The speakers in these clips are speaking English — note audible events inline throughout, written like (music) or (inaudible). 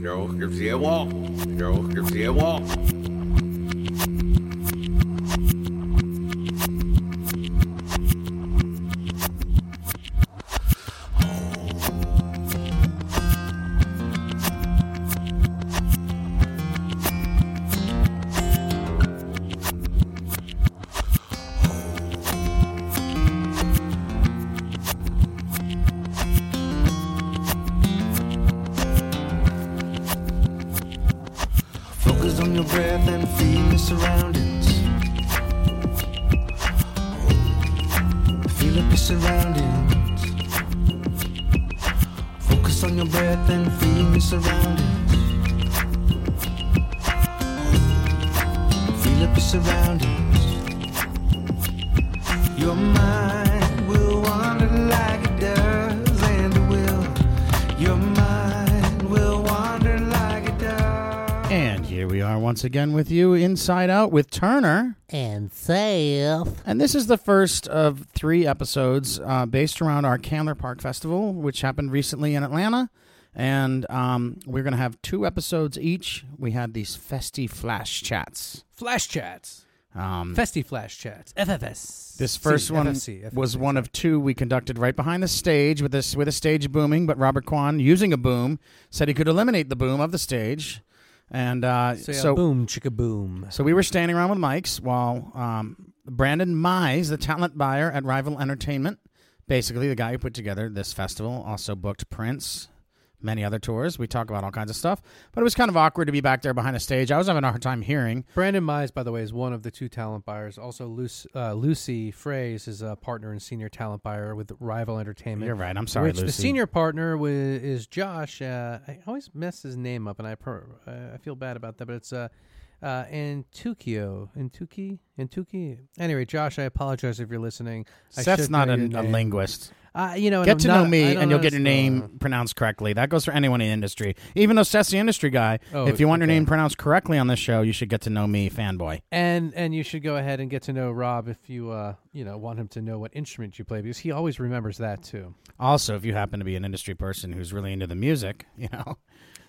No, give me a wall. No, give me a wall. Once again with you inside out with Turner. And Seth. And this is the first of three episodes uh, based around our Candler Park Festival, which happened recently in Atlanta. And um, we're going to have two episodes each. We had these festy flash chats. Flash chats. Um, Festy flash chats. FFS. this first C, one FFC, was FFC. one of two we conducted right behind the stage with this with a stage booming. But Robert Kwan, using a boom, said he could eliminate the boom of the stage. And uh, So, so boom, chicka boom. So we were standing around with mics while um, Brandon Mize, the talent buyer at Rival Entertainment, basically the guy who put together this festival, also booked Prince, many other tours. We talk about all kinds of stuff, but it was kind of awkward to be back there behind the stage. I was having a hard time hearing. Brandon Mize, by the way, is one of the two talent buyers. Also, Lucy, uh, Lucy Fraze is a partner and senior talent buyer with Rival Entertainment. You're right. I'm sorry, Which the senior partner wi- is Josh. Uh, I always mess his name up, and I per- I feel bad about that. But it's uh, uh, Antukio, Antuki, Antuki. Anyway, Josh, I apologize if you're listening. I Seth's should not know a, a name. linguist. Uh, you know, Get I'm to not- know me, and you'll get your name pronounced correctly. That goes for anyone in the industry. Even though Seth's the industry guy, Oh, if you want your name pronounced correctly on this show, you should get to know me, fanboy. And and you should go ahead and get to know Rob if you uh you know want him to know what instrument you play because he always remembers that too. Also, if you happen to be an industry person who's really into the music, (laughs) you know,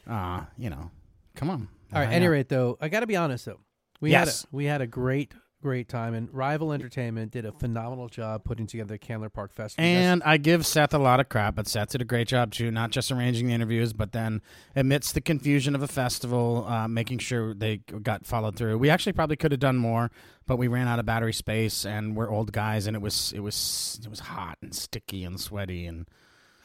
uh, you know, come on. All right. Any rate, though, I got to be honest though. We Yes. had a, we had a great great time, and Rival Entertainment did a phenomenal job putting together the Candler Park Festival. And I give Seth a lot of crap, but Seth did a great job too, not just arranging the interviews, but then amidst the confusion of a festival, uh, making sure they got followed through. We actually probably could have done more, but we ran out of battery space, and we're old guys, and it was it was it was hot and sticky and sweaty, and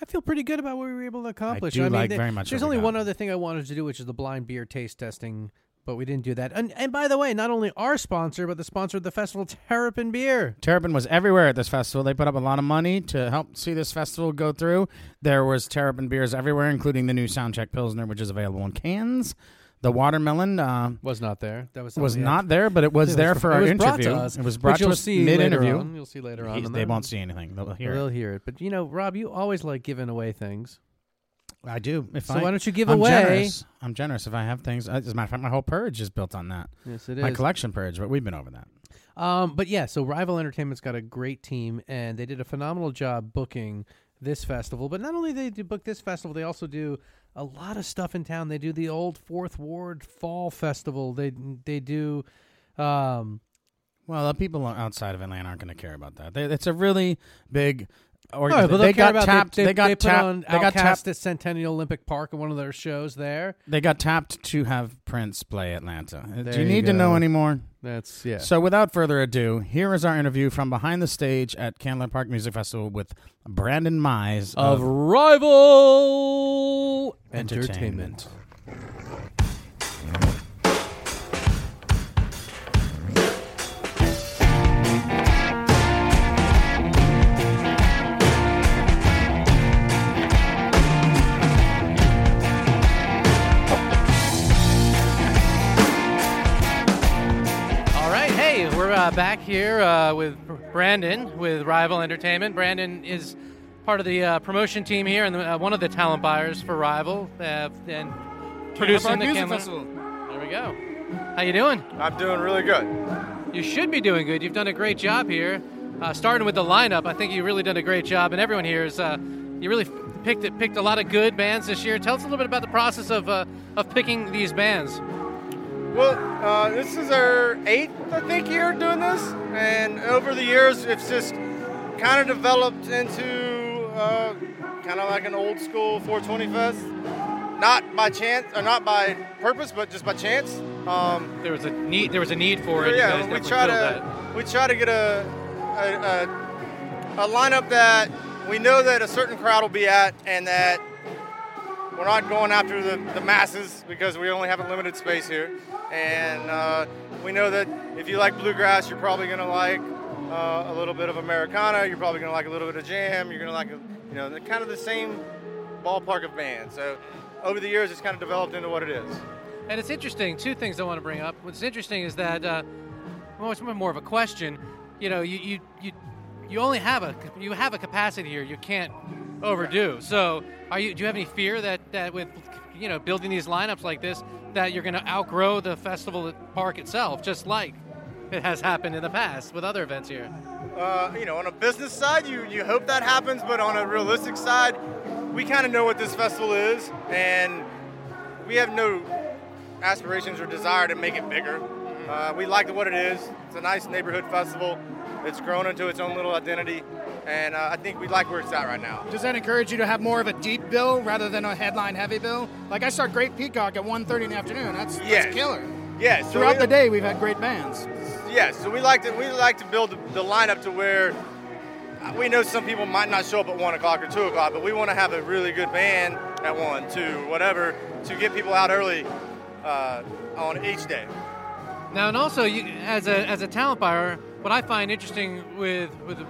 I feel pretty good about what we were able to accomplish. I do mean, like very much There's only one other thing I wanted to do, which is the blind beer taste testing, but we didn't do that. And and by the way, not only our sponsor, but the sponsor of the festival, Terrapin Beer. Terrapin was everywhere at this festival. They put up a lot of money to help see this festival go through. There was Terrapin beers everywhere, including the new Soundcheck Pilsner, which is available in cans. The watermelon uh, Was not there. That was was not else. there, but it was It there was- for it our was brought interview. to us, it was brought you'll to us see mid-interview. on. You'll see later on. He's- They won't see anything. They'll hear They'll it. hear it. But you know, Rob, you always like giving away things. I do. If So I, why don't you give I'm away? Generous. I'm generous if I have things. As a matter of fact, my whole purge is built on that. Yes, it my is. collection purge, but we've been over that. Um, but yeah, so Rival Entertainment's got a great team, and they did a phenomenal job booking this festival. But not only they do book this festival, they also do a lot of stuff in town. They do the old Fourth Ward Fall Festival. They they do. Um, Well, the people outside of Atlanta aren't going to care about that. They, it's a really big. Or they got tapped. They, They, got they tapped. on They got tapped. at Centennial Olympic Park in one of their shows there. They got tapped to have Prince play Atlanta. Uh, There Do you you need to know anymore? That's yeah. So, without further ado, here is our interview from behind the stage at Candler Park Music Festival with Brandon Mize of of Rival Entertainment. Entertainment. Uh, back here uh, with Brandon with Rival Entertainment. Brandon is part of the uh, promotion team here and uh, one of the talent buyers for Rival uh, and producing the Music Festival. There we go. How you doing? I'm doing really good. You should be doing good. You've done a great job here. Uh, starting with the lineup, I think you've really done a great job, and everyone here is uh, you really picked it, picked a lot of good bands this year. Tell us a little bit about the process of uh, of picking these bands. Well, uh, this is our eighth, I think, year doing this, and over the years, it's just kind of developed into uh, kind of like an old school 420 fest. Not by chance, or not by purpose, but just by chance. Um, There was a need. There was a need for it. You yeah, we try to that. we try to get a a, a a lineup that we know that a certain crowd will be at, and that we're not going after the, the masses because we only have a limited space here. And uh, we know that if you like bluegrass, you're probably going to like uh, a little bit of Americana. You're probably going to like a little bit of jam. You're going to like, a, you know, the, kind of the same ballpark of bands. So over the years, it's kind of developed into what it is. And it's interesting. Two things I want to bring up. What's interesting is that, uh, well, it's more of a question. You know, you you you, you only have a you have a capacity here. You can't overdo. So, are you? Do you have any fear that that with you know building these lineups like this that you're going to outgrow the festival park itself, just like it has happened in the past with other events here? Uh, you know, on a business side, you, you hope that happens, but on a realistic side, we kind of know what this festival is, and we have no aspirations or desire to make it bigger. Uh, we like what it is. It's a nice neighborhood festival. It's grown into its own little identity, and uh, I think we like where it's at right now. Does that encourage you to have more of a deep bill rather than a headline heavy bill? Like I saw Great Peacock at 1.30 in the afternoon. That's, Yes. that's killer. Yeah, so Throughout we- the day, we've had great bands. Yeah, so we like to we like to build the, the lineup to where we know some people might not show up at one o'clock or two o'clock, but we want to have a really good band at one, two, whatever, to get people out early uh, on each day. Now, and also, you, as a as a talent buyer, what I find interesting with with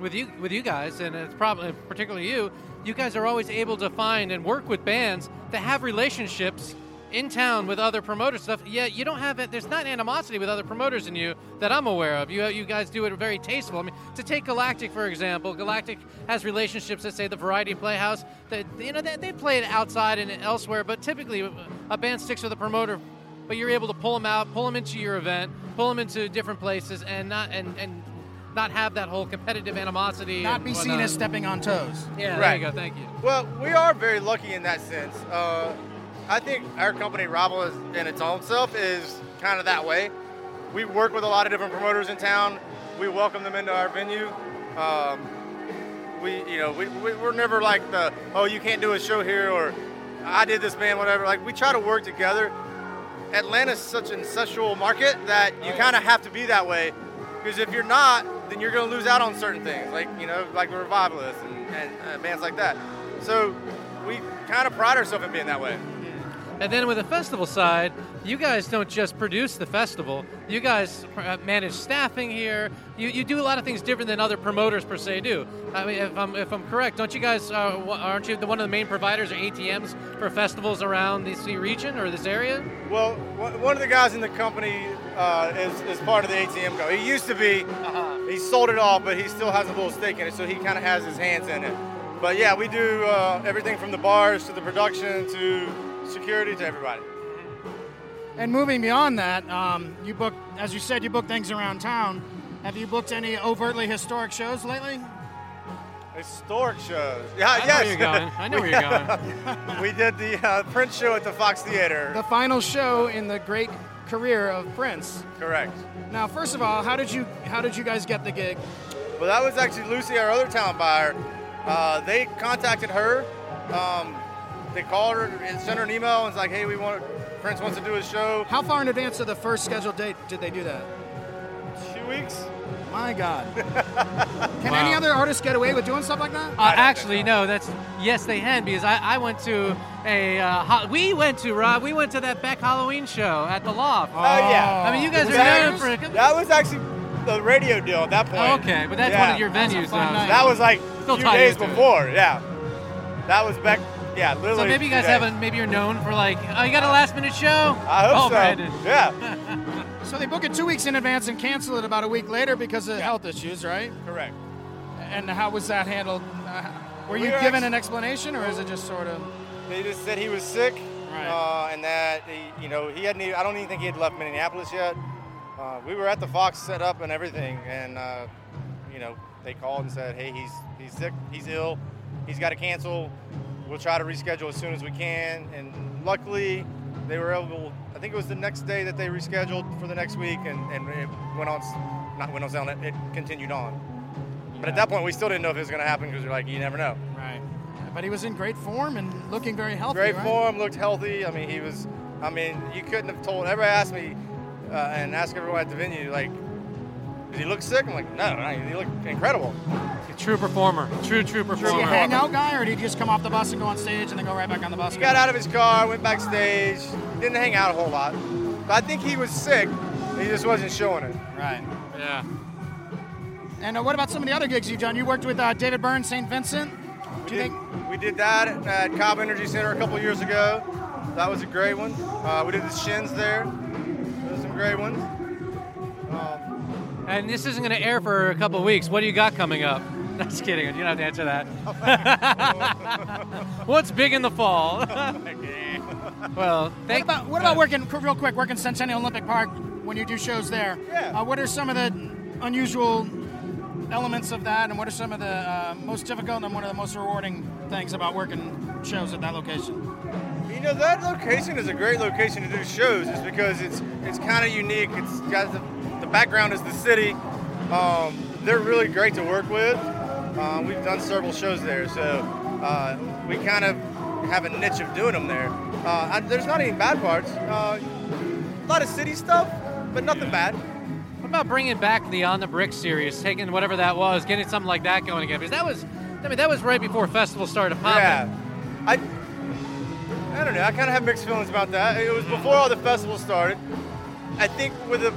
with you with you guys, and it's probably particularly you, you guys are always able to find and work with bands that have relationships in town with other promoters stuff. Yeah, you don't have it. There's not animosity with other promoters in you that I'm aware of. You you guys do it very tasteful. I mean, to take Galactic for example, Galactic has relationships at say the Variety Playhouse. That you know they, they play it outside and elsewhere, but typically a band sticks with a promoter but you're able to pull them out, pull them into your event, pull them into different places, and not and and not have that whole competitive animosity. Not and be seen as stepping on toes. Yeah, there Right. you go. Thank you. Well, we are very lucky in that sense. Uh, I think our company, Rival, is, in its own self, is kind of that way. We work with a lot of different promoters in town. We welcome them into our venue. Um, we, you know, we, we, we're never like the, oh, you can't do a show here, or I did this band, whatever. Like, we try to work together. Atlanta's such an ancestral market that you kind of have to be that way. Because if you're not, then you're going to lose out on certain things, like, you know, like the Revivalists and, and uh, bands like that. So we kind of pride ourselves in being that way. And then with the festival side, you guys don't just produce the festival. You guys uh, manage staffing here. You, you do a lot of things different than other promoters per se do. I mean, if I'm if I'm correct, don't you guys uh, aren't you the one of the main providers or ATMs for festivals around this region or this area? Well, one of the guys in the company uh, is, is part of the ATM co. He used to be. He sold it all, but he still has a little stake in it, so he kind of has his hands in it. But yeah, we do uh, everything from the bars to the production to security to everybody. And moving beyond that, um, you book, as you said, you book things around town. Have you booked any overtly historic shows lately? Historic shows. Yeah, I know yes. where you're going. I know where you're going. (laughs) we did the uh, Prince show at the Fox Theater. The final show in the great career of Prince. Correct. Now, first of all, how did you how did you guys get the gig? Well, that was actually Lucy, our other talent buyer. Uh, they contacted her. Um, they called her and sent her an email and was like, "Hey, we want Prince wants to do a show." How far in advance of the first scheduled date did they do that? Two weeks. My God. (laughs) Can any other artist get away with doing stuff like that? Uh, actually, no. That's yes, they can because I, I went to a uh, ho- we went to Rob. We went to that Beck Halloween show at the Loft. Oh, yeah. I mean, you guys Was are that- known for. That was actually the radio deal at that point. Oh, okay, but that's Yeah. one of your venues. though. night. That was like Still a few days into it. before. Yeah. That was back. Yeah, literally. So maybe you guys two haven't. Maybe you're known for like, oh, you got a last minute show. I hope oh, so. Brandon. (laughs) Yeah. So they book it two weeks in advance and cancel it about a week later because of health issues, right? Correct. And how was that handled? Uh, were you We were given actu- an explanation, or is it just sort of? They just said he was sick, Right. uh, and that he, you know he hadn't. Even, I don't even think he had left Minneapolis yet. Uh, we were at the Fox set up and everything, and uh, you know they called and said, "Hey, he's he's sick, he's ill. he's got to cancel. We'll try to reschedule as soon as we can. And luckily, they were able. I think it was the next day that they rescheduled for the next week, and, and it went on. Not went on sale. It continued on. But at that point, we still didn't know if it was going to happen because we're like, you never know. Right. But he was in great form and looking very healthy. Great right? form, looked healthy. I mean, he was. I mean, you couldn't have told. Everybody asked me uh, and asked everyone at the venue, like, did he look sick? I'm like, no, no he looked incredible. A True performer. True, true Was he performer. a hangout guy, or did he just come off the bus and go on stage and then go right back on the bus? He got out of his car, went backstage, didn't hang out a whole lot. But I think he was sick. He just wasn't showing it. Right. Yeah. And uh, what about some of the other gigs you've done? You worked with uh, David Byrne, St. Vincent. We Do you did, think? we did that at Cobb Energy Center a couple years ago. That was a great one. Uh, we did the shins there. Those are some great ones. Um, And this isn't going to air for a couple of weeks. What do you got coming up? (laughs) No, Just kidding. You don't have to answer that. (laughs) What's big in the fall? (laughs) well, What about what about working real quick? Working Centennial Olympic Park when you do shows there. Yeah. Uh, what are some of the unusual elements of that, and what are some of the uh, most difficult and one of the most rewarding things about working shows at that location? You know that location is a great location to do shows, just because it's it's kind of unique. It's got the, the background is the city. Um, they're really great to work with. Um, we've done several shows there, so uh, we kind of have a niche of doing them there. Uh, and there's not any bad parts. Uh, a lot of city stuff, but nothing bad. What about bringing back the On the Brick series, taking whatever that was, getting something like that going again? Because that was, I mean, that was right before festival started popping. Yeah, I I don't know. I kind of have mixed feelings about that. It was before all the festivals started. I think with the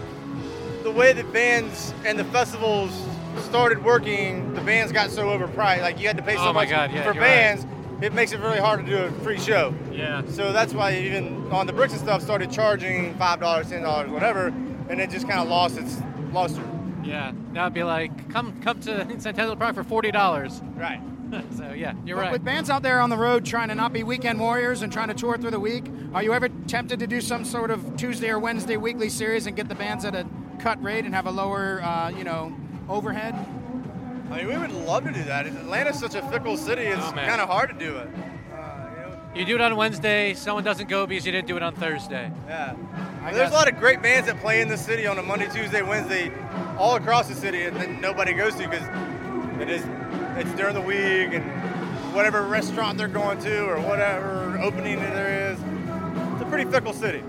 the way the bands and the festivals started working, the bands got so overpriced. Like you had to pay so Oh my much God, yeah, for you're right. bands. It makes it really hard to do a free show. Yeah. So that's why even on the bricks and stuff started charging five dollars, ten dollars, whatever, and it just kind of lost its luster. Yeah. Now it'd be like, come come to Centennial Park for forty dollars. Right. (laughs) so yeah, you're But right. With bands out there on the road trying to not be weekend warriors and trying to tour through the week, are you ever tempted to do some sort of Tuesday or Wednesday weekly series and get the bands at a cut rate and have a lower, uh, you know, overhead? I mean, we would love to do that. Atlanta's such a fickle city; it's Oh, kind of hard to do it. Uh, you know, You do it on Wednesday, someone doesn't go because you didn't do it on Thursday. Yeah. I There's a lot of great bands that play in the city on a Monday, Tuesday, Wednesday, all across the city, and then nobody goes to because it is it's during the week and whatever restaurant they're going to or whatever opening there is. It's a pretty fickle city.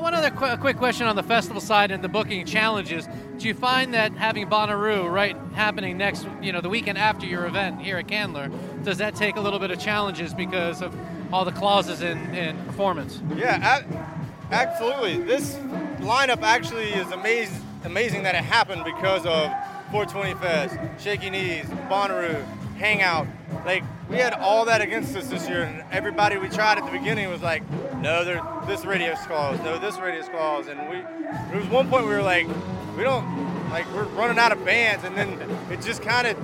One other qu- quick question on the festival side and the booking challenges. Do you find that having Bonnaroo right happening next, you know, the weekend after your event here at Candler, does that take a little bit of challenges because of all the clauses in, in performance? Yeah, a- absolutely. This lineup actually is amazing. Amazing that it happened because of 420 Fest, Shaky Knees, Bonnaroo, Hangout. Like we had all that against us this year, and everybody we tried at the beginning was like, "No, there, this radius clause. No, this radius clause." And we, there was one point we were like, "We don't like we're running out of bands," and then it just kind of,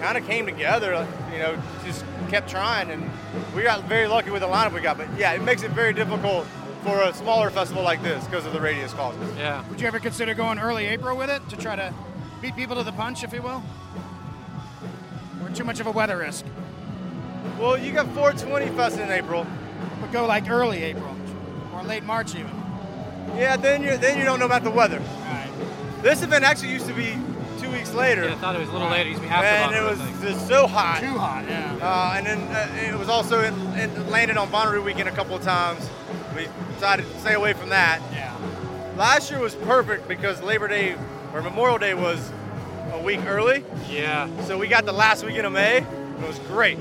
kind of came together. You know, just kept trying, and we got very lucky with the lineup we got. But yeah, it makes it very difficult for a smaller festival like this because of the radius clauses. Yeah. Would you ever consider going early April with it to try to beat people to the punch, if you will? Or too much of a weather risk? Well, you got 420 Fest in April. But go like early April or late March even. Yeah, then you then you don't know about the weather. Right. This event actually used to be two weeks later, Yeah, I thought it was a little later. It used to be after and it was just so hot. Too hot, yeah. Uh, and then uh, it was also it, it landed on Bonnaroo weekend a couple of times. We decided to stay away from that. Yeah. Last year was perfect because Labor Day or Memorial Day was a week early, Yeah. so we got the last weekend of May. It was great,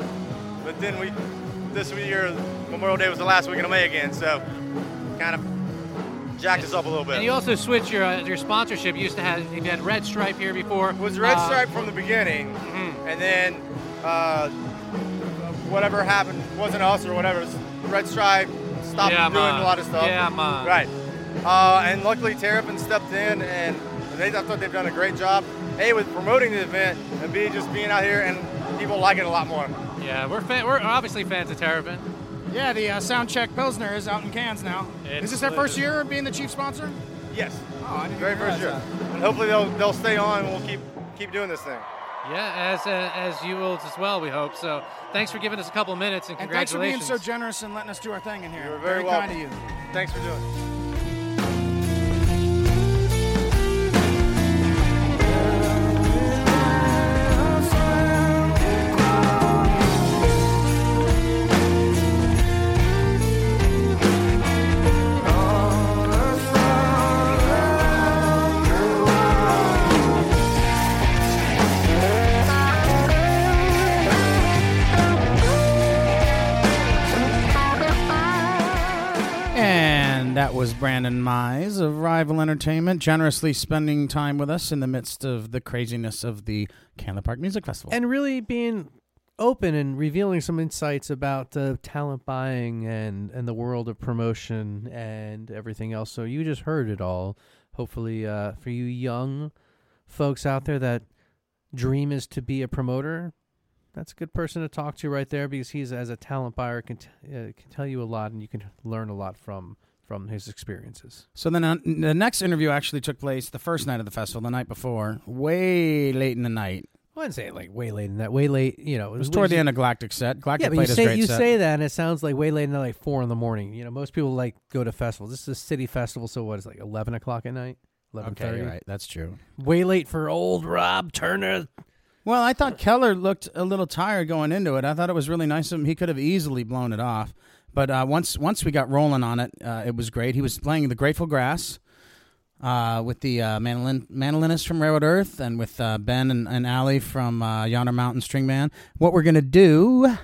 but then we this year Memorial Day was the last weekend of May again, so kind of jacked us up a little bit. And you also switched your uh, your sponsorship. You used to have you had Red Stripe here before. It was Red Uh, Stripe from the beginning, mhm. and then uh, whatever happened wasn't us or whatever. Red Stripe stopped Yeah, doing a lot of stuff. Yeah, man. Right. Uh, and luckily Terrapin stepped in, and they I thought they've done a great job. A with promoting the event, and B just being out here, and people like it a lot more. Yeah, we're fan, we're obviously fans of Terrapin. Yeah, the uh, Soundcheck Pilsner is out in cans now. It's is this their first year being the chief sponsor? Yes. Oh, I didn't Very first year, realize and hopefully they'll they'll stay on. and We'll keep keep doing this thing. Yeah, as uh, as you will as well. We hope so. Thanks for giving us a couple minutes and And thanks for being so generous and letting us do our thing in here. You're very kind of you. Thanks for doing it. Was Brandon Mize of Rival Entertainment, generously spending time with us in the midst of the craziness of the Candler Park Music Festival. and really being open and revealing some insights about uh, talent buying and and the world of promotion and everything else. So you just heard it all. Hopefully, uh, for you young folks out there that dream is to be a promoter, that's a good person to talk to right there because he's as a talent buyer can t- uh, can tell you a lot and you can learn a lot from from his experiences. So then uh, the next interview actually took place the first night of the festival, the night before, way late in the night. I wouldn't say like way late in that. Way late, you know. It was toward the end of Galactic set. Galactic Yeah, but you say you set. say that, and it sounds like way late, into like four in the morning. You know, most people like go to festivals. This is a city festival, so what is it, like eleven o'clock at night? Eleven okay, thirty. right. That's true. Way late for old Rob Turner. Well, I thought Keller looked a little tired going into it. I thought it was really nice of him. He could have easily blown it off, but uh, once once we got rolling on it, uh, it was great. He was playing the Grateful Grass uh, with the uh, mandolin mandolinists from Railroad Earth and with uh, Ben and, and Allie from uh, Yonder Mountain String Band. What we're gonna do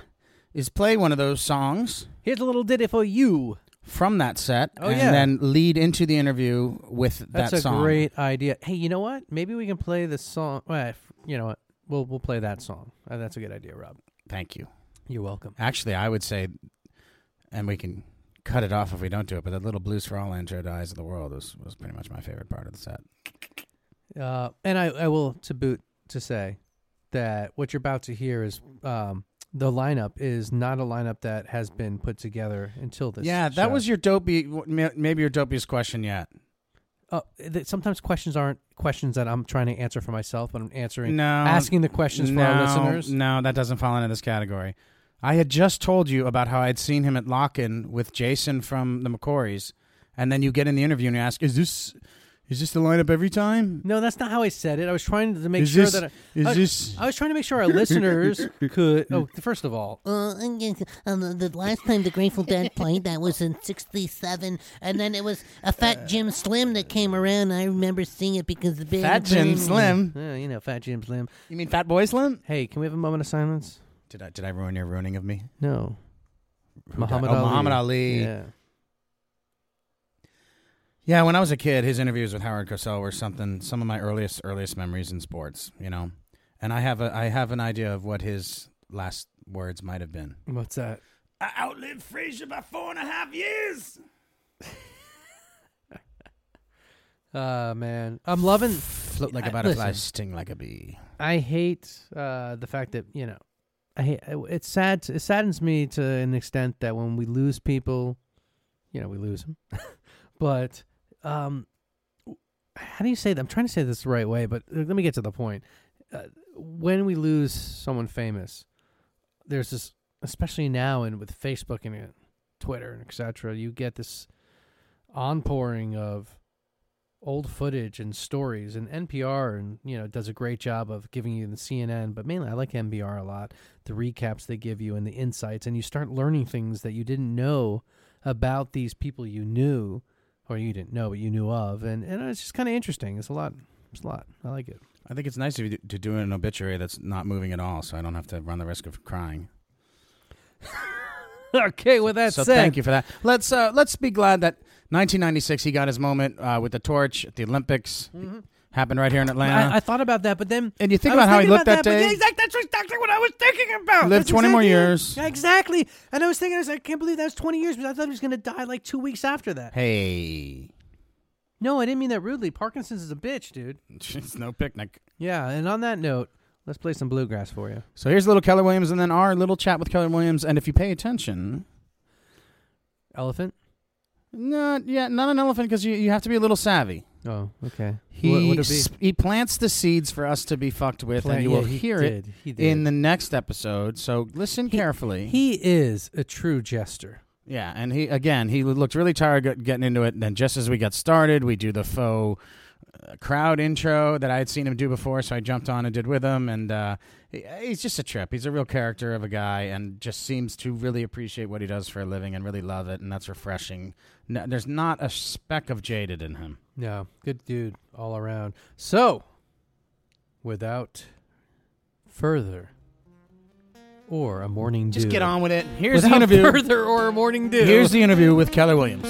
is play one of those songs Here's a little ditty for you. from that set, Oh, and yeah. then lead into the interview with That's that song. That's a great idea. Hey, you know what? Maybe we can play the song. Well, if- you know what? We'll we'll play that song. That's a good idea, Rob. Thank you. You're welcome. Actually, I would say, and we can cut it off if we don't do it. But that little blues for Allah into Eyes of the World was was pretty much my favorite part of the set. Uh, and I, I will to boot to say that what you're about to hear is um, the lineup is not a lineup that has been put together until this. yeah, that show. was your dopey, maybe your dopiest question yet. Uh, th- sometimes questions aren't questions that I'm trying to answer for myself, but I'm answering, No, asking the questions for no, our listeners. No, that doesn't fall into this category. I had just told you about how I'd seen him at Lockn' with Jason from the McCories, and then you get in the interview and you ask, "Is this is this the lineup every time? No, that's not how I said it. I was trying to make Is sure this- that I, is I, this- I was trying to make sure our listeners (laughs) could. Oh, first of all, Uh, and uh, the, the last time the Grateful Dead played, that was in '67, and then it was a Fat Jim Slim that came around. I remember seeing it because the big Fat Jim Slim? uh, you know, Fat Jim Slim. You mean Fat Boy Slim? Hey, can we have a moment of silence? Did I did I ruin your ruining of me? No. Who Muhammad died? Oh, Ali. Muhammad Ali. Yeah. Yeah, when I was a kid, his interviews with Howard Cosell were something some of my earliest earliest memories in sports, you know. And I have a I have an idea of what his last words might have been. What's that? I outlived Frazier by four and a half years. Uh (laughs) man, I'm loving. Float like a butterfly, listen. sting like a bee. I hate uh, the fact that you know, I it's sad. It saddens me to an extent that when we lose people, you know, we lose them. (laughs) but um, how do you say that? I'm trying to say this the right way, but uh, let me get to the point. Uh, when we lose someone famous, there's this, especially now and with Facebook and uh, Twitter and etc. You get this onpouring of old footage and stories and NPR and you know does a great job of giving you the CNN but mainly I like NPR a lot the recaps they give you and the insights and you start learning things that you didn't know about these people you knew or you didn't know but you knew of and and it's just kind of interesting it's a lot it's a lot I like it I think it's nice you to do an obituary that's not moving at all, so I don't have to run the risk of crying. (laughs) okay with that so said thank you for that. Let's uh, let's be glad that 1996 he got his moment uh, with the torch at the Olympics. Happened right here in Atlanta. I, I thought about that but then and you think about how he looked about that, day. yeah, exactly, that's exactly what I was thinking about. Lived That's 20 more exactly it. years. Yeah, exactly. And I was thinking, I was like, I can't believe that was 20 years, but I thought he was going to die like two weeks after that. Hey, No, I didn't mean that rudely. Parkinson's is a bitch, dude. (laughs) it's no picnic. Yeah, and on that note, let's play some bluegrass for you. So here's little Keller Williams, and then our little chat with Keller Williams. And if you pay attention, Elephant? not yeah, not an elephant because you, you have to be a little savvy. Oh, okay. He what would it be? s- he plants the seeds for us to be fucked with, and you yeah, will he hear it did, he did. in the next episode. So listen carefully. He is a true jester. Yeah, and he again he looked really tired get- getting into it. And then just as we got started, we do the faux crowd intro that I had seen him do before, so I jumped on and did with him. And uh, he, he's just a trip. He's a real character of a guy, and just seems to really appreciate what he does for a living and really love it. And that's refreshing. No, there's not a speck of jaded in him. Yeah, good dude all around. So, without further or a morning dew. Just get on with it. Here's Without the interview. further or a morning dew. Here's the interview with Keller Williams.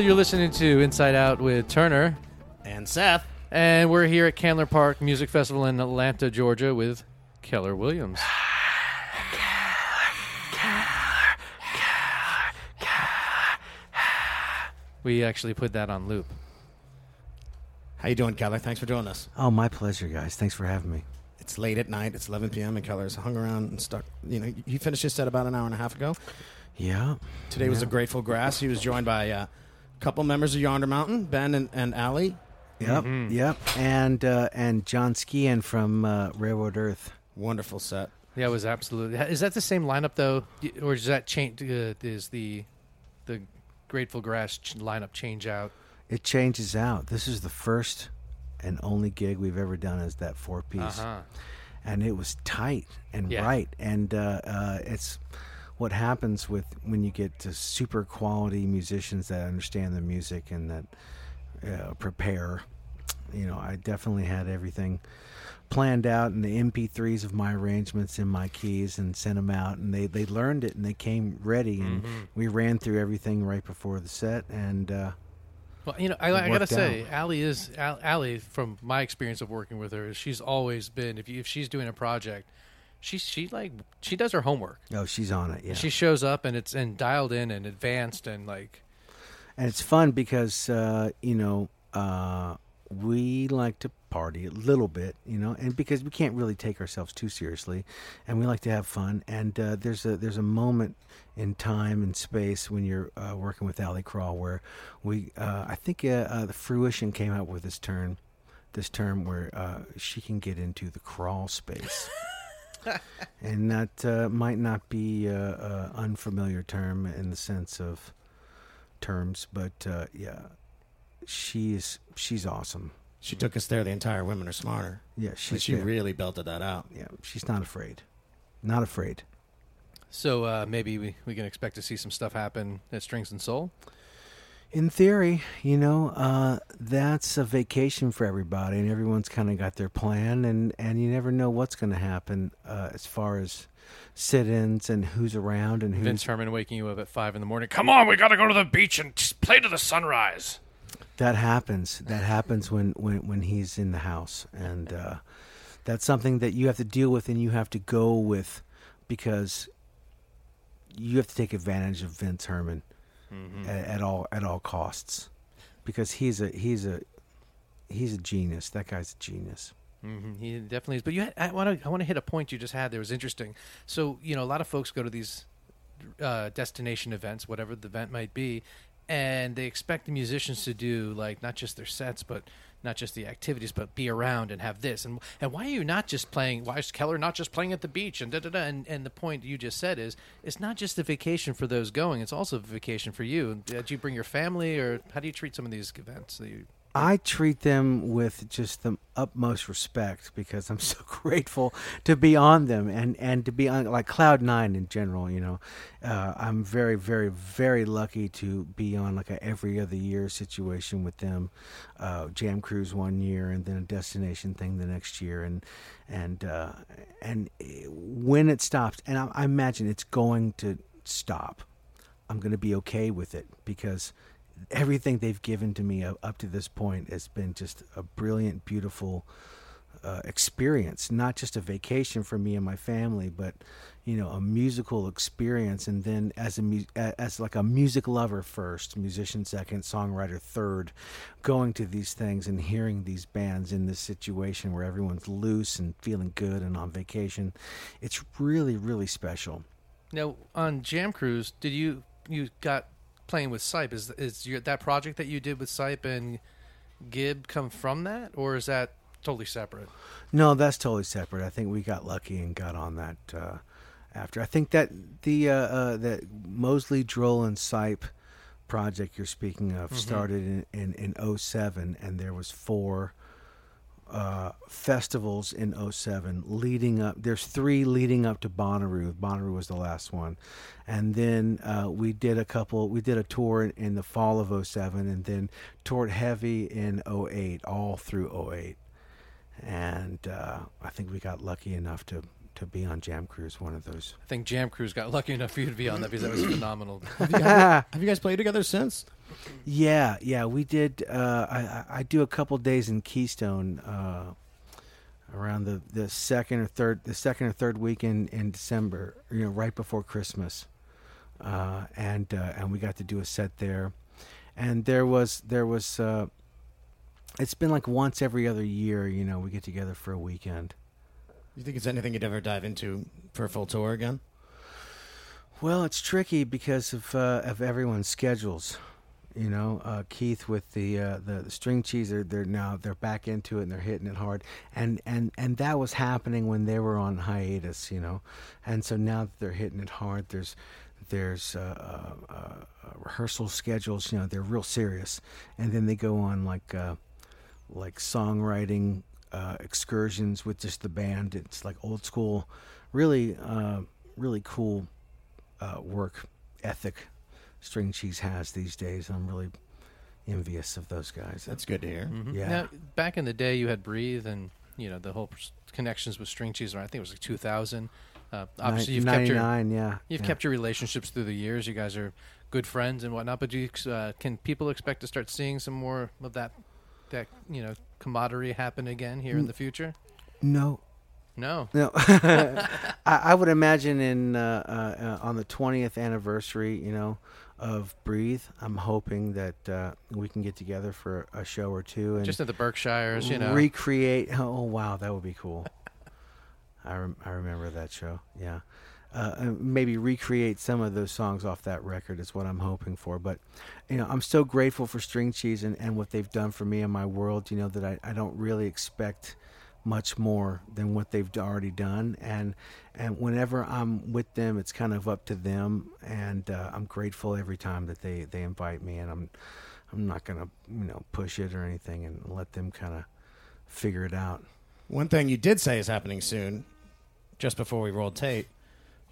You're listening to Inside Out with Turner, And Seth. and we're here at Candler Park Music Festival in Atlanta, Georgia, with Keller Williams. We actually put that on loop. How you doing, Keller? Thanks for doing this. Oh, my pleasure, guys. Thanks for having me. It's late at night. It's 11 p.m. and Keller's hung around and stuck. You know, he finished his set about an hour and a half ago. Yeah. Today was a Grateful Grass. He was joined by uh, a couple members of Yonder Mountain, Ben and, and Allie. Yep. Yep. And uh, and John Skehan from uh, Railroad Earth. Wonderful set. Yeah, it was absolutely. Is that the same lineup though, or is that change? Uh, is the the Grateful Grass ch- lineup change out? It changes out. This is the first and only gig we've ever done as that four piece, Uh-huh. and it was tight and Yeah. right. And uh, uh, it's what happens with when you get to super quality musicians that understand the music and that uh, prepare. You know, I definitely had everything planned out in the MP3s of my arrangements in my keys and sent them out, and they they learned it and they came ready, and Mm-hmm. we ran through everything right before the set, and uh, Well, you know, I, I gotta worked say, Allie is Allie. From my experience of working with her, she's always been. If you, if she's doing a project, she she like she does her homework. oh, she's on it, yeah. She shows up and it's and dialed in and advanced and like and it's fun because uh, you know uh, we like to party a little bit, you know, and because we can't really take ourselves too seriously, and we like to have fun. And uh, there's a there's a moment in time and space when you're uh, working with Allie Kral where we uh, I think uh, uh, the fruition came out with this term, this term where uh, she can get into the crawl space. (laughs) (laughs) and that uh, might not be a, a unfamiliar term in the sense of terms, but uh, yeah, she's she's awesome. She took us there. The entire Women Are Smarter. Yeah, But she's she there. really belted that out. yeah, she's not afraid, not afraid. so. Uh, maybe we, we can expect to see some stuff happen at Strings and Sol. In theory, you know, uh, that's a vacation for everybody, and everyone's kind of got their plan, and, and you never know what's going to happen uh, as far as sit-ins and who's around and who's Vince Herman waking you up at five in the morning. Come on, we gotta go to the beach and play to the sunrise. That happens. That happens when, when, when he's in the house, and uh, that's something that you have to deal with and you have to go with because you have to take advantage of Vince Herman at, at all at all costs because he's a he's a he's a genius. That guy's a genius. hmm He definitely is. But you, had, I want to, I want to hit a point you just had there. Was interesting. So you know, a lot of folks go to these uh, destination events, whatever the event might be, and they expect the musicians to do like not just their sets, but not just the activities, but be around and have this. And and why are you not just playing? Why is Keller not just playing at the beach and da da da? And and the point you just said is, it's not just a vacation for those going; it's also a vacation for you. Uh, Do you bring your family, or how do you treat some of these events? That you, I treat them with just the utmost respect because I'm (laughs) so grateful to be on them and, and to be on like Cloud Nine in general. You know, uh, I'm very very very lucky to be on like a every other year situation with them. Uh, Jam Cruise one year and then a destination thing the next year and and uh, and when it stops and I, I imagine it's going to stop. I'm going to be okay with it because everything they've given to me up, to this point has been just a brilliant, beautiful uh, experience. Not just a vacation for me and my family, but you know, a musical experience. And then as a- as like a music lover first, musician second, songwriter third, going to these things and hearing these bands in this situation where everyone's loose and feeling good and on vacation, it's really, really special. Now on Jam Cruise, did you you got playing with Sipe? Is is your, that project that you did with Sipe and Gibb come from that, or is that totally separate? No, that's totally separate. I think we got lucky and got on that uh, after. I think that the uh, uh, that Moseley Droll and Sipe project you're speaking of started in, in, in 07 and there was four uh, festivals in 07 leading up there's three leading up to Bonnaroo. Bonnaroo was the last one. And then uh, we did a couple we did a tour in, in the fall of 07 and then toured heavy in 08 all through 08 and uh, I think we got lucky enough to to be on Jam Cruise one of those. I think Jam Cruise got lucky enough for you to be on that because that was (coughs) phenomenal. (laughs) Have you guys played together since? Yeah, yeah, we did. Uh, I, I do a couple days in Keystone uh, around the, the second or third the second or third week in, in December. You know, right before Christmas, uh, and uh, and we got to do a set there, and there was there was. Uh, it's been like once every other year. You know, we get together for a weekend. You think it's anything you'd ever dive into for a full tour again? Well, it's tricky because of uh, of everyone's schedules. You know, uh, Keith with the, uh, the the string cheese, they're, now they're back into it and they're hitting it hard, and and and that was happening when they were on hiatus. You know, and so now that they're hitting it hard, there's there's uh, uh, uh, rehearsal schedules. You know, they're real serious, and then they go on like uh, like songwriting uh, excursions with just the band. It's like old school, really uh, really cool uh, work ethic String Cheese has these days. I'm really envious of those guys. That's good to hear. yeah. Now, back in the day, you had Breathe and you know the whole connections with String Cheese. I think it was like 2000. Uh, obviously, you've kept your yeah. you've yeah. kept your relationships through the years. You guys are good friends and whatnot. But do you, uh, can people expect to start seeing some more of that that you know camaraderie happen again here in the future? No, No. no. (laughs) (laughs) I, I would imagine in uh, uh, on the 20th anniversary, you know, of Breathe. I'm hoping that uh, we can get together for a show or two and Just at the Berkshires, you know. recreate. Oh wow, that would be cool. (laughs) I rem- I remember that show. Yeah. Uh, maybe recreate some of those songs off that record is what I'm hoping for. But, you know, I'm so grateful for String Cheese and, and what they've done for me and my world, you know, that I, I don't really expect much more than what they've already done. And, and whenever I'm with them, it's kind of up to them. And uh, I'm grateful every time that they, they invite me. And I'm, I'm not to, you know, push it or anything and let them kind of figure it out. One thing you did say is happening soon, just before we rolled tape,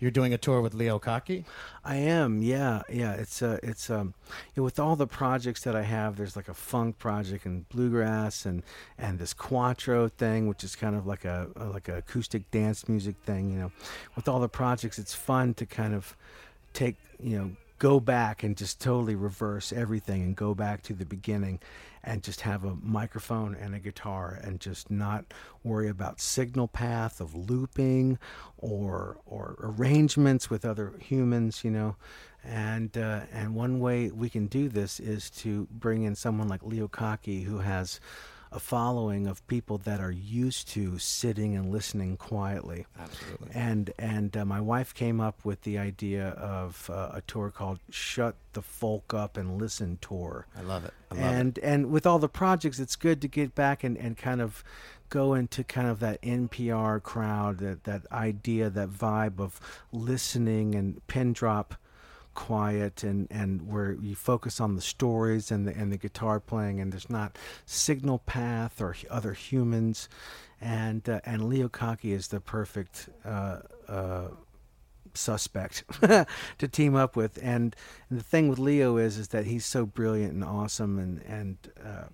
You're doing a tour with Leo Kottke. I am, yeah, yeah. It's uh, it's um, with all the projects that I have, there's like a funk project and bluegrass and and this quattro thing, which is kind of like a, a like a acoustic dance music thing. You know, with all the projects, it's fun to kind of take you know go back and just totally reverse everything and go back to the beginning and just have a microphone and a guitar and just not worry about signal path of looping or or arrangements with other humans you know? And uh, and one way we can do this is to bring in someone like Leo Kottke who has a following of people that are used to sitting and listening quietly. Absolutely. And and uh, my wife came up with the idea of uh, a tour called "Shut the Folk Up and Listen" tour. I love it. I love and and with all the projects, it's good to get back and, and kind of go into kind of that NPR crowd, that that idea, that vibe of listening and pin drop quiet and, and where you focus on the stories and the and the guitar playing and there's not signal path or other humans. And uh, and Leo Kottke is the perfect uh, uh, suspect (laughs) to team up with. And, the thing with Leo is is that he's so brilliant and awesome and and uh,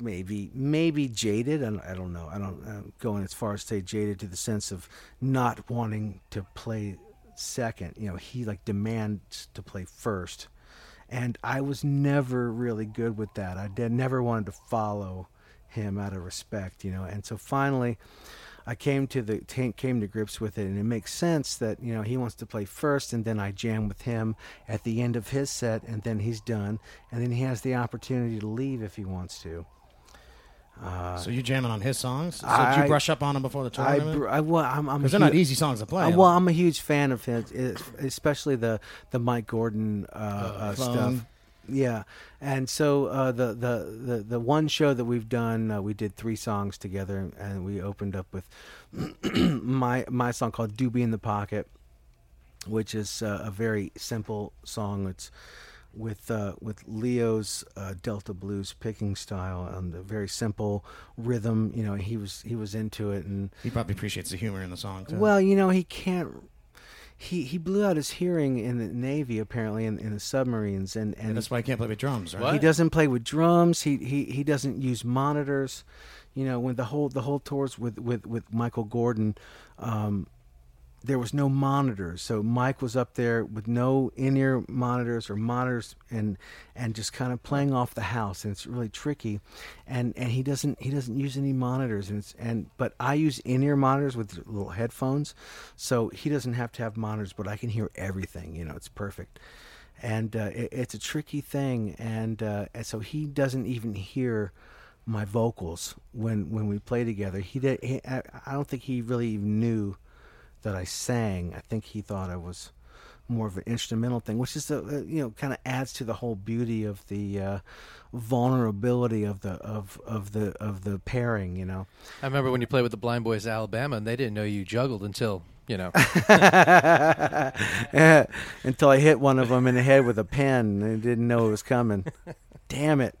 maybe maybe jaded. I don't, I don't know. I don't I'm going as far as to say jaded to the sense of not wanting to play second you know he like demands to play first. And I was never really good with that. I did never wanted to follow him out of respect you know? And so finally I came to the came to grips with it, and it makes sense that you know he wants to play first, and then I jam with him at the end of his set, and then he's done, and then he has the opportunity to leave if he wants to. Uh, So you jamming on his songs? So did you brush up on them before the I, tournament? br- I, well, I'm, I'm Because they're not easy songs to play. Uh, well, I'm a huge fan of his, especially the the Mike Gordon uh, uh, stuff. Yeah, and so uh, the, the the the one show that we've done, uh, we did three songs together, and we opened up with (clears throat) my my song called "Doobie in the Pocket," which is uh, a very simple song. It's with uh, with Leo's uh, Delta blues picking style and a very simple rhythm. You know, he was he was into it, and he probably appreciates the humor in the song. Too. well, you know, he can't. He he blew out his hearing in the Navy apparently in, in the submarines, and and that's why he can't play with drums, right? he doesn't play with drums. He he he doesn't use monitors. You know, when the whole the whole tours with with with Michael Gordon, um, there was no monitors. So Mike was up there with no in-ear monitors or monitors, and and just kind of playing off the house, and it's really tricky. And and he doesn't he doesn't use any monitors, and and but I use in-ear monitors with little headphones, so he doesn't have to have monitors, but I can hear everything. You know, it's perfect and uh, it, it's a tricky thing and, uh, and so he doesn't even hear my vocals when when we play together he did he, I, I don't think he really even knew that I sang I think he thought I was more of an instrumental thing which is the uh, you know kind of adds to the whole beauty of the uh, vulnerability of the of of the of the pairing you know I remember when you played with the Blind Boys of Alabama, and they didn't know you juggled until you know. (laughs) Until I hit one of them in the head with a pen. They didn't know it was coming. (laughs) Damn it.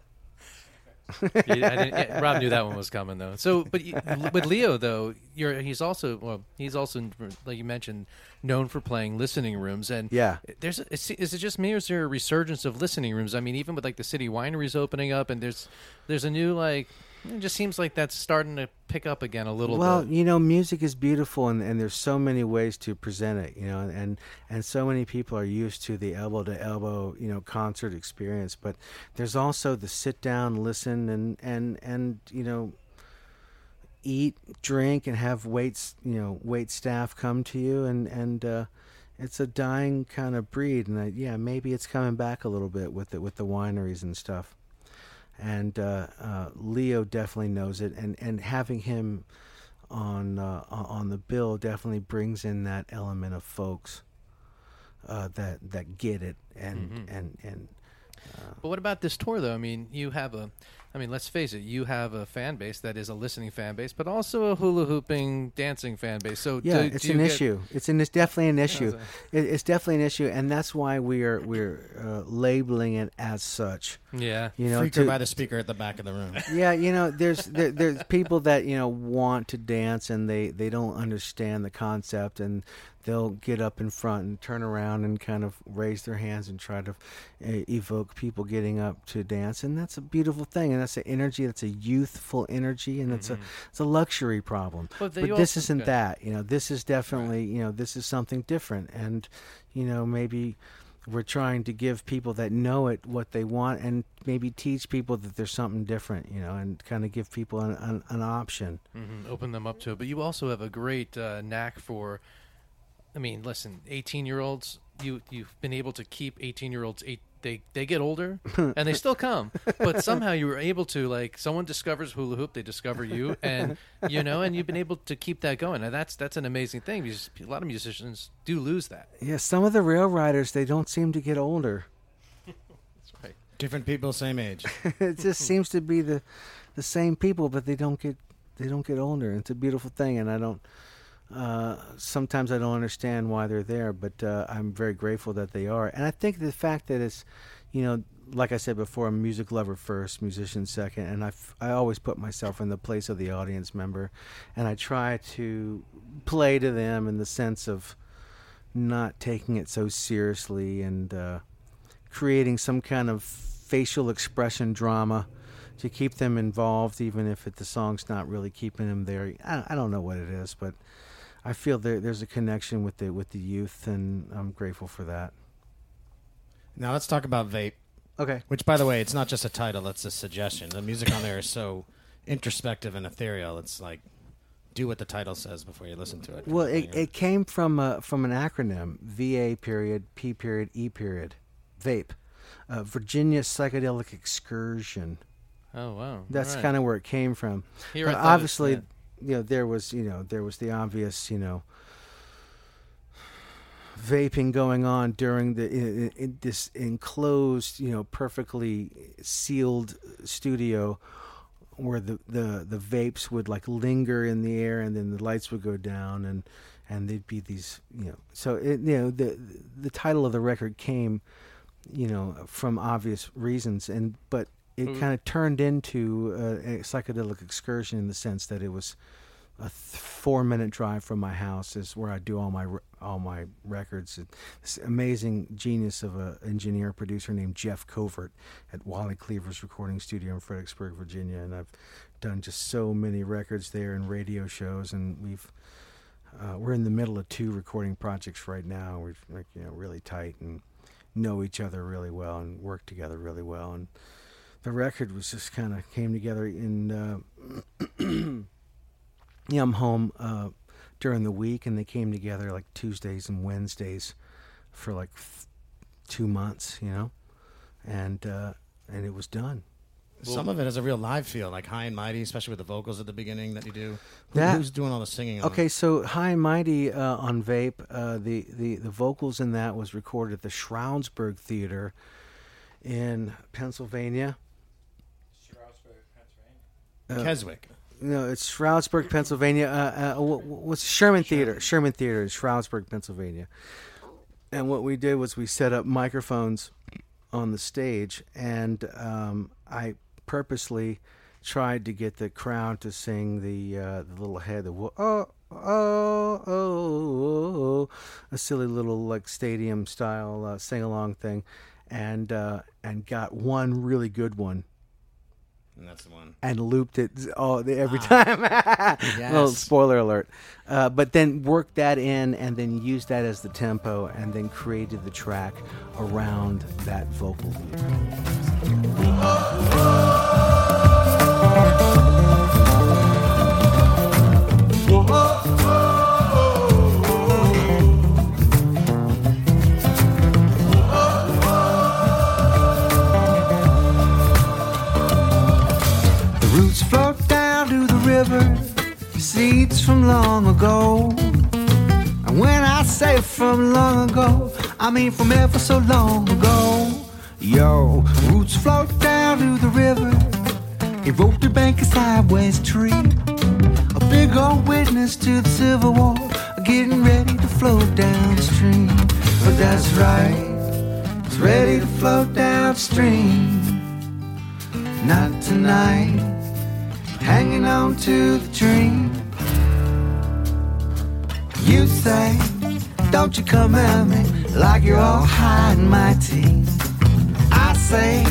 (laughs) You- I didn't- yeah, Rob knew that one was coming though. So, but you, with Leo though, you're he's also well, he's also like you mentioned, known for playing listening rooms. And Yeah. there's is is it just me or is there a resurgence of listening rooms? I mean, even with like the city wineries opening up, and there's there's a new like it just seems like that's starting to pick up again a little well, bit. you know, music is beautiful, and, and there's so many ways to present it. You know, and and so many people are used to the elbow to elbow, you know, concert experience. But there's also the sit down, listen, and and and you know, eat, drink, and have waits, you know, wait staff come to you, and and uh, it's a dying kind of breed. And I, yeah, maybe it's coming back a little bit with it with the wineries and stuff and uh, uh, Leo definitely knows it, and and having him on uh, on the bill definitely brings in that element of folks uh, that that get it, and Mhm. and and But what about this tour, though? I mean, you have a, I mean, let's face it, you have a fan base that is a listening fan base, but also a hula hooping, dancing fan base. So yeah, do- it's do an get- issue. It's an it's definitely an issue. so- It, it's definitely an issue, and that's why we are we're uh, labeling it as such. Yeah. you know, Freaked her to- by the speaker at the back of the room. (laughs) yeah, you know, there's there, there's people that you know want to dance and they they don't understand the concept and they'll get up in front and turn around and kind of raise their hands and try to uh, evoke people getting up to dance, and that's a beautiful thing, and that's an energy. That's a youthful energy, and it's a it's a luxury problem. But But, this also- isn't good. that. You know, this is definitely you know this is something different, and you know maybe we're trying to give people that know it what they want and maybe teach people that there's something different you know and kind of give people an, an, an option hmm Open them up to it. But you also have a great uh, knack for. I mean, listen, eighteen-year-olds. You you've been able to keep eighteen-year-olds. Eight, they they get older (laughs) and they still come, but somehow you were able to like someone discovers hula hoop, they discover you, and you know, and you've been able to keep that going. And that's that's an amazing thing because a lot of musicians do lose that. yeah some of the rail riders they don't seem to get older That's right. Different people, same age. (laughs) it just seems to be the the same people but they don't get they don't get older it's a beautiful thing and i don't uh, sometimes I don't understand why they're there, but uh, I'm very grateful that they are. And I think the fact that it's, you know, like I said before, I'm a music lover first, musician second, and I, f- I always put myself in the place of the audience member, and I try to play to them in the sense of not taking it so seriously and uh, creating some kind of facial expression drama to keep them involved, even if it, the song's not really keeping them there. I, I don't know what it is, but I feel there, there's a connection with the with the youth, and I'm grateful for that. Now let's talk about vape. Okay. Which, by the way, it's not just a title; it's a suggestion. The music on there is so introspective and ethereal. It's like do what the title says before you listen to it. Well, it, it came from uh, from an acronym: VA period P period E period, VAPE, uh, Virginia Psychedelic Excursion. Oh wow, That's right. kind of where it came from. Here I But thought it- obviously. You know, there was you know there was the obvious you know vaping going on during the in, in this enclosed you know perfectly sealed studio where the, the the vapes would like linger in the air and then the lights would go down and and there'd be these you know so it, you know the the title of the record came you know from obvious reasons. And but it Mhm. kind of turned into a, a psychedelic excursion in the sense that it was a th- four minute drive from my house is where I do all my re- all my records. This amazing genius of an engineer producer named Jeff Covert at Wally Cleaver's recording studio in Fredericksburg, Virginia, and I've done just so many records there and radio shows, and we've uh, we're in the middle of two recording projects right now. We're like you know really tight and know each other really well and work together really well and the record was just kind of came together in uh, (clears throat) yeah i'm home uh, during the week and they came together like tuesdays and wednesdays for like f- two months you know and uh, and it was done Some of it has a real live feel, like High and Mighty, especially with the vocals at the beginning that you do. Who- That- who's doing all the singing? on Okay, so High and Mighty uh, on Vape, uh, the, the, the vocals in that was recorded at the Stroudsburg Theater in Pennsylvania. It? Keswick. No, it's Stroudsburg, Pennsylvania. Uh, uh, wh- wh- what's Sherman Theater? Sherman Theater in Stroudsburg, Pennsylvania. And what we did was we set up microphones on the stage, and um, I purposely tried to get the crowd to sing the uh, the little head, the oh oh oh, oh, oh a silly little like stadium style uh, sing along thing, and uh, and got one really good one And that's the one. and looped it all every time. (laughs) Little spoiler alert. Uh, but then worked that in and then used that as the tempo and then created the track around that vocal loop. From long ago. And when I say from long ago, I mean from ever so long ago. Yo, roots float down to the river, evoke the bank a sideways tree. A big old witness to the Civil War, getting ready to float downstream. But that's right, it's ready to float downstream. Not tonight, hanging on to the dream. You say Don't you come at me like you're all high and mighty. I say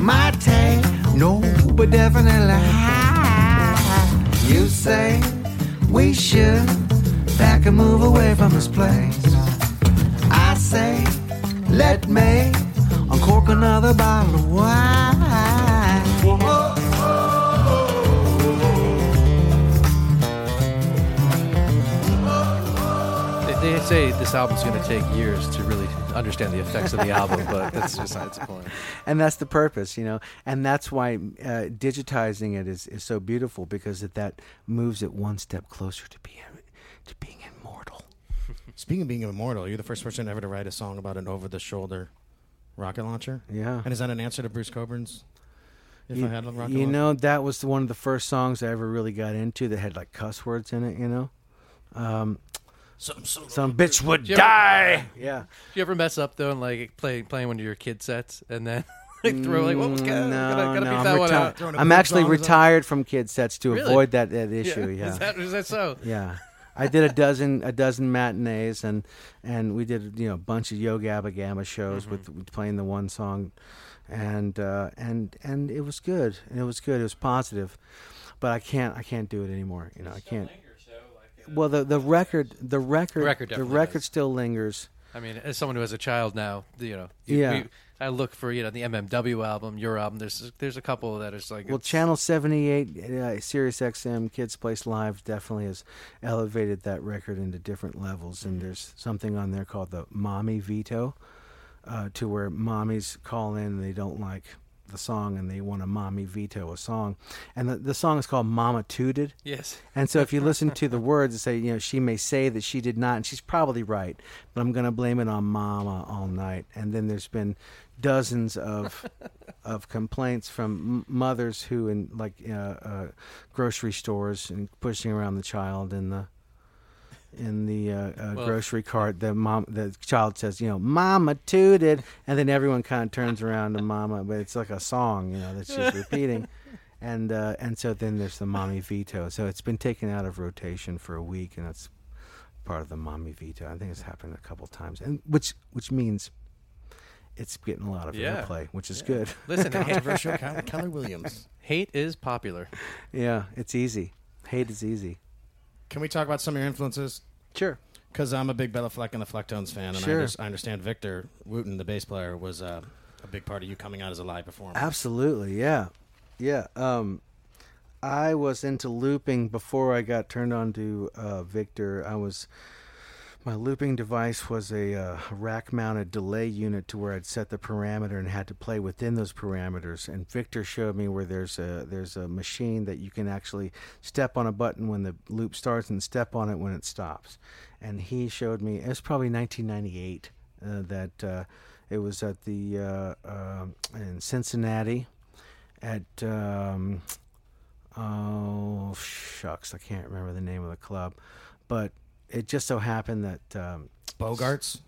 mighty, no, but definitely high. You say we should pack and move away from this place. I say let me uncork another bottle of wine. They, they say this album's going to take years to really understand the effects of the album, but (laughs) that's besides the point. and that's the purpose, you know, and that's why uh, digitizing it is, is so beautiful because it, that moves it one step closer to being to being immortal. (laughs) Speaking of being immortal, you're the first person ever to write a song about an over-the-shoulder rocket launcher. Yeah. And is that an answer to Bruce Cockburn's? If you, I had a rocket you launcher? know, that was one of the first songs I ever really got into that had like cuss words in it. You know, um, some some, some bitch would Do you ever- die. Yeah. Do you ever mess up though and like play playing one of your kid sets and then (laughs) like throw like what was Mm, gotta, no, gotta, gotta no, beat I'm, that one reti- out? Throwing a I'm big actually songs up. retired from kid sets to Really? avoid that, that issue. (laughs) Yeah. Is that is that so? Yeah. I did a dozen a dozen matinees and and we did you know a bunch of Yo Gabba Gamma shows Mm-hmm. with, with playing the one song, and uh, and and it was good and it was good it was positive, but I can't I can't do it anymore you know I can't. Well, the the record the record record the record still lingers. I mean, as someone who has a child now, you know, you, Yeah. we, I look for you know the MMW album, your album. There's there's a couple that is like Well, Channel 78, uh, Sirius XM, Kids Place Live definitely has elevated that record into different levels. And there's something on there called the Mommy Veto, uh, to where mommies call in and they don't like the song and they want a mommy veto a song. And the, the song is called Mama Tooted. Yes. And so if you listen to the (laughs) words, it say, you know, she may say that she did not, and she's probably right, but I'm going to blame it on Mama all night. And then there's been dozens of (laughs) of complaints from m- mothers who in like uh, uh, grocery stores and pushing around the child in the in the uh, uh, Well- grocery cart. The mom, the child says, you know, "Mama tooted," and then everyone kind of turns around to Mama, but it's like a song, you know, that she's (laughs) repeating. And uh, and so then there's the mommy veto. So it's been taken out of rotation for a week, and that's part of the mommy veto. I think it's happened a couple times, and which which means it's getting a lot of Yeah. airplay, which is good. Listen, (laughs) hate, Controversial Keller, Keller Williams. hate is popular. yeah, it's easy. Hate is easy. Can we talk about some of your influences? Sure. Because I'm a big Bela Fleck and the Flecktones fan, and Sure. I, just, I understand Victor Wooten, the bass player, was uh, a big part of you coming out as a live performer. Absolutely, yeah, yeah. Um, I was into looping before I got turned on to uh, Victor. I was my looping device was a uh, rack-mounted delay unit to where I'd set the parameter and had to play within those parameters. And Victor showed me where there's a there's a machine that you can actually step on a button when the loop starts and step on it when it stops. And he showed me it was probably 1998 uh, that uh, it was at the uh, uh, in Cincinnati at um, oh shucks I can't remember the name of the club, but it just so happened that um, Bogarts?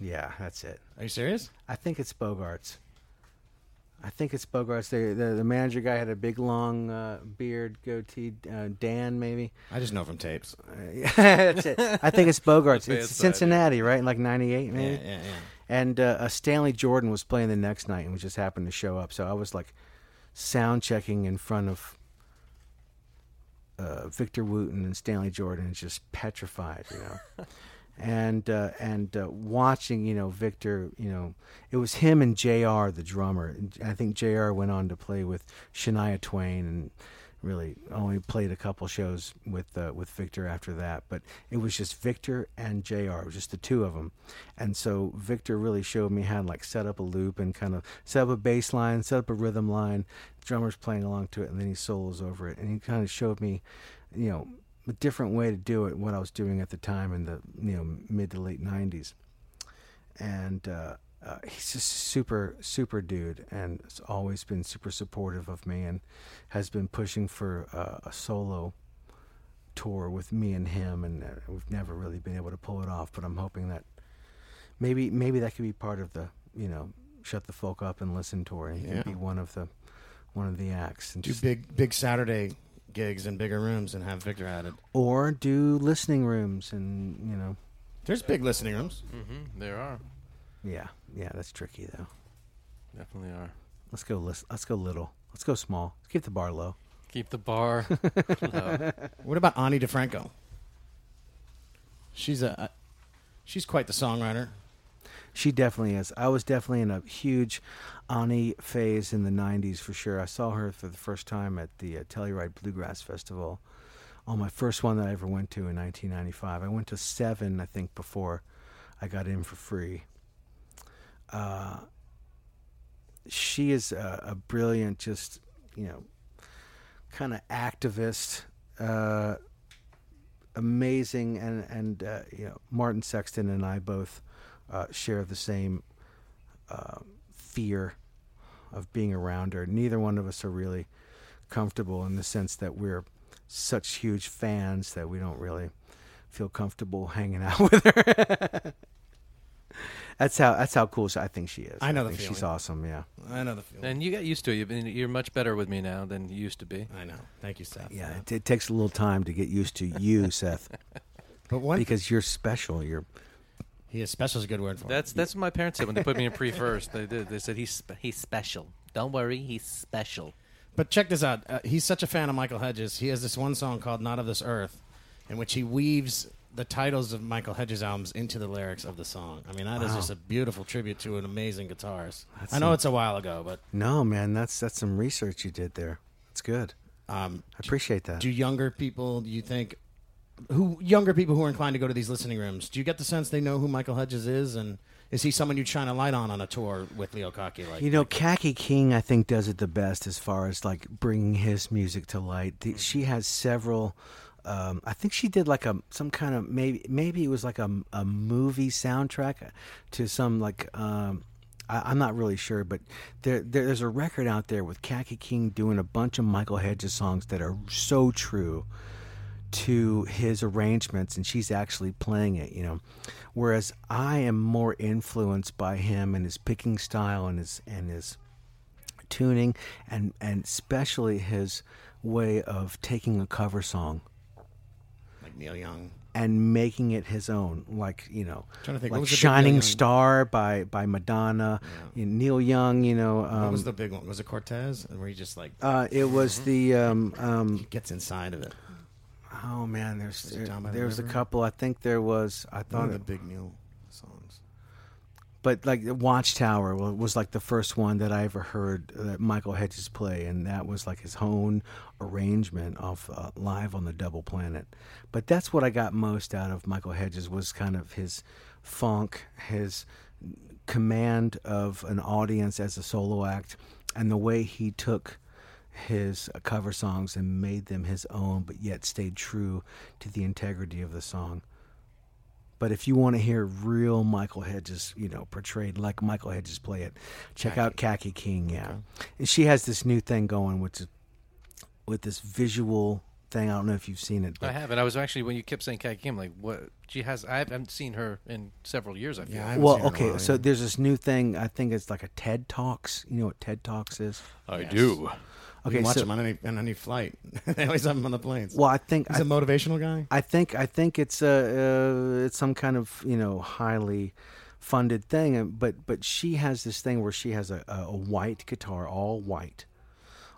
yeah that's it. Are you serious? I think it's Bogarts. I think it's Bogarts. The, the the manager guy had a big long uh, beard, goatee. Uh, Dan maybe. I just know from tapes. Uh, (laughs) that's it. I think it's Bogarts. (laughs) The it's bad side, Cincinnati, right? In like '98 Yeah, maybe. yeah, yeah. And uh, uh, Stanley Jordan was playing the next night and we just happened to show up. So I was like sound checking in front of uh, Victor Wooten and Stanley Jordan, is just petrified, you know. (laughs) and uh, and uh, watching, you know, Victor, you know, it was him and Jr. the drummer. I think Jr. went on to play with Shania Twain and really only played a couple shows with uh, with Victor after that. But it was just Victor and Jr. Just the two of them. And so Victor really showed me how to like set up a loop and kind of set up a bass line, set up a rhythm line. Drummer's playing along to it, and then he solos over it. And he kind of showed me, you know, a different way to do it. What I was doing at the time in the you know mid to late '90s. And uh, uh, he's just super super dude, and has always been super supportive of me, and has been pushing for uh, a solo tour with me and him, and uh, we've never really been able to pull it off. But I'm hoping that maybe maybe that could be part of the you know shut the folk up and listen tour. He Yeah. could be one of the one of the acts, and Do just, big big Saturday gigs in bigger rooms and have Victor at it. or do listening rooms, and you know There's big listening rooms. Mm-hmm. There are. Yeah, yeah, that's tricky though. Definitely are. Let's go. Let's, let's go little. Let's go small. Let's keep the bar low. Keep the bar (laughs) low. What about Ani DiFranco? She's a, she's quite the songwriter. She definitely is. I was definitely in a huge Ani phase in the '90s for sure. I saw her for the first time at the uh, Telluride Bluegrass Festival, on my first one that I ever went to in 1995. I went to seven, I think, before I got in for free. She is a, a brilliant, just you know, kind of activist. Uh, amazing, and and uh, you know, Martin Sexton and I both uh, share the same uh, fear of being around her. Neither one of us are really comfortable in the sense that we're such huge fans that we don't really feel comfortable hanging out (laughs) with her. That's how that's how cool I think she is. I know the think she's awesome. Yeah. I know the feeling. and you got used to it. You've been, you're much better with me now than you used to be. I know. Thank you, Seth. Yeah, it, it takes a little time to get used to you, (laughs) Seth, But one, because you're special. You're he is special is a good word for it. That's that's what my parents said when they put me in pre first. They did. They said he's spe- he's special. Don't worry, he's special. But check this out. Uh, he's such a fan of Michael Hedges. He has this one song called "Not of This Earth," in which he weaves the titles of Michael Hedges albums into the lyrics of the song. I mean, that is Wow. just a beautiful tribute to an amazing guitarist. That's I know some- it's a while ago, but no man. That's that's some research you did there. It's good. um, I appreciate that. do younger people, do you think, who younger people who are inclined to go to these listening rooms, do you get the sense they know who Michael Hedges is, and is he someone you shine a light on on a tour with Leo Kottke? Like, You know, Kaki King, I think, does it the best as far as like bringing his music to light. The, she has several. Um, I think she did like a some kind of maybe maybe it was like a, a movie soundtrack to some like um, I, I'm not really sure, but there, there there's a record out there with Kaki King doing a bunch of Michael Hedges songs that are so true to his arrangements and she's actually playing it you know? Whereas i am more influenced by him and his picking style and his and his tuning and and especially his way of taking a cover song Neil Young. and making it his own like you know Trying to think, what like was the shining Young- star by by madonna you know, neil young you know um, what was the big one? Was it Cortez? And where he just like uh, it was the um, um, gets inside of it. oh man there's Was there, Down by the there's a couple i think there was i One thought of the it, big Neil songs. But like Watchtower was like the first one that I ever heard that Michael Hedges play, and that was like his own arrangement of uh, live on the Double Planet. But that's what I got most out of Michael Hedges was kind of his funk, his command of an audience as a solo act, and the way he took his uh, cover songs and made them his own, but yet stayed true to the integrity of the song. But if you want to hear real Michael Hedges, you know, portrayed like Michael Hedges play it, check out Kaki King. Yeah, and she has this new thing going, which is with this visual thing. I don't know if you've seen it. I haven't. I was actually when you kept saying Kat Kim, like what she has. I haven't seen her in several years. I feel. Yeah, I well, seen her in a okay, while, so there's this new thing. I think it's like a TED Talks. You know what TED Talks is? I do. Okay, watch so him on any on any flight. (laughs) they always have him on the planes. well, I think He's I a motivational guy. I think I think it's a uh, it's some kind of you know highly funded thing, but but she has this thing where she has a, a, a white guitar, all white,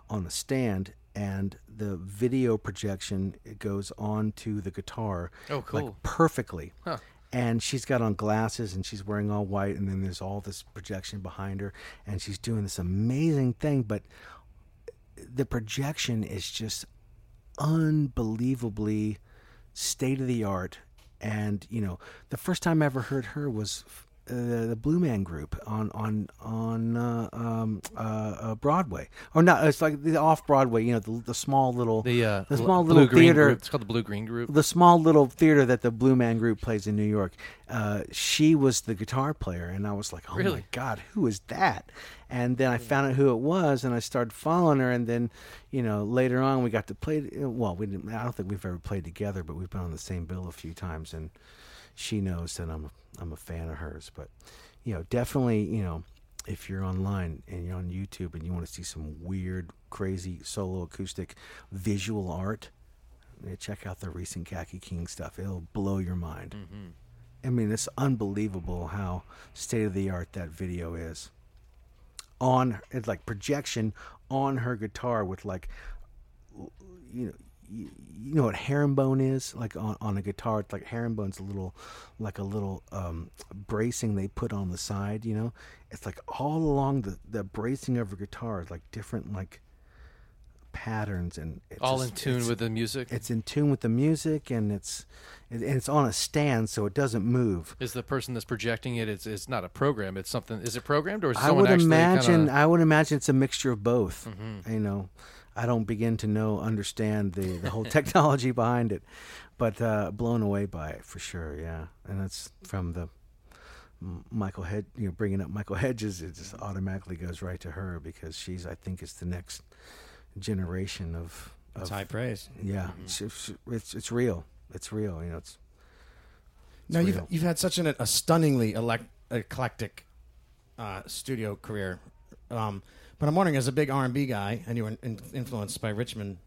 on a stand, and the video projection it goes onto the guitar. Oh, cool. Like perfectly. Huh. And she's got on glasses and she's wearing all white, and then there's all this projection behind her, and she's doing this amazing thing, but the projection is just unbelievably state of the art. And you know, the first time I ever heard her was uh, the Blue Man Group on on on uh, um, uh, uh, Broadway, or not? It's like the off Broadway. You know, the, the small little The uh, the small little theater Group. It's called the Blue Green Group. the small little theater that the Blue Man Group plays in New York. Uh, she was the guitar player, and I was like, "Oh my Really? God, who is that?" And then I found out who it was, and I started following her. And then, you know, later on, we got to play. Well, we didn't. I don't think we've ever played together, but we've been on the same bill a few times, and she knows that I'm a, I'm a fan of hers. But you know, definitely, you know, if you're online and you're on YouTube and you want to see some weird, crazy solo acoustic visual art, eh, check out the recent Kaki King stuff. It'll blow your mind. Mm-hmm. I mean, it's unbelievable how state of the art that video is. On it's like projection on her guitar with like, you know, you, you know what herringbone is like on, on a guitar. It's like herringbone's a little, like a little um, bracing they put on the side. You know, it's like all along the the bracing of her guitar is like different like patterns and it's All just- in tune with the music. it's in tune with the music and it's and it's on a stand so it doesn't move Is the person that's projecting it? It's, it's not a program. It's something. Is it programmed or is i someone would imagine kinda- Mm-hmm. i would imagine it's a mixture of both you know i don't begin to know understand the the whole (laughs) technology behind it but uh blown away by it for sure yeah and that's from the Michael Head, you know, bringing up Michael Hedges, it just automatically goes right to her because she's, I think, is the next generation of. Of high praise. Yeah, it's, it's it's it's real. It's real. You know, it's It's you've you've had such an, a stunningly elec- eclectic uh, studio career. Um, but I'm wondering, as a big R&B guy, and you were in, influenced by Richmond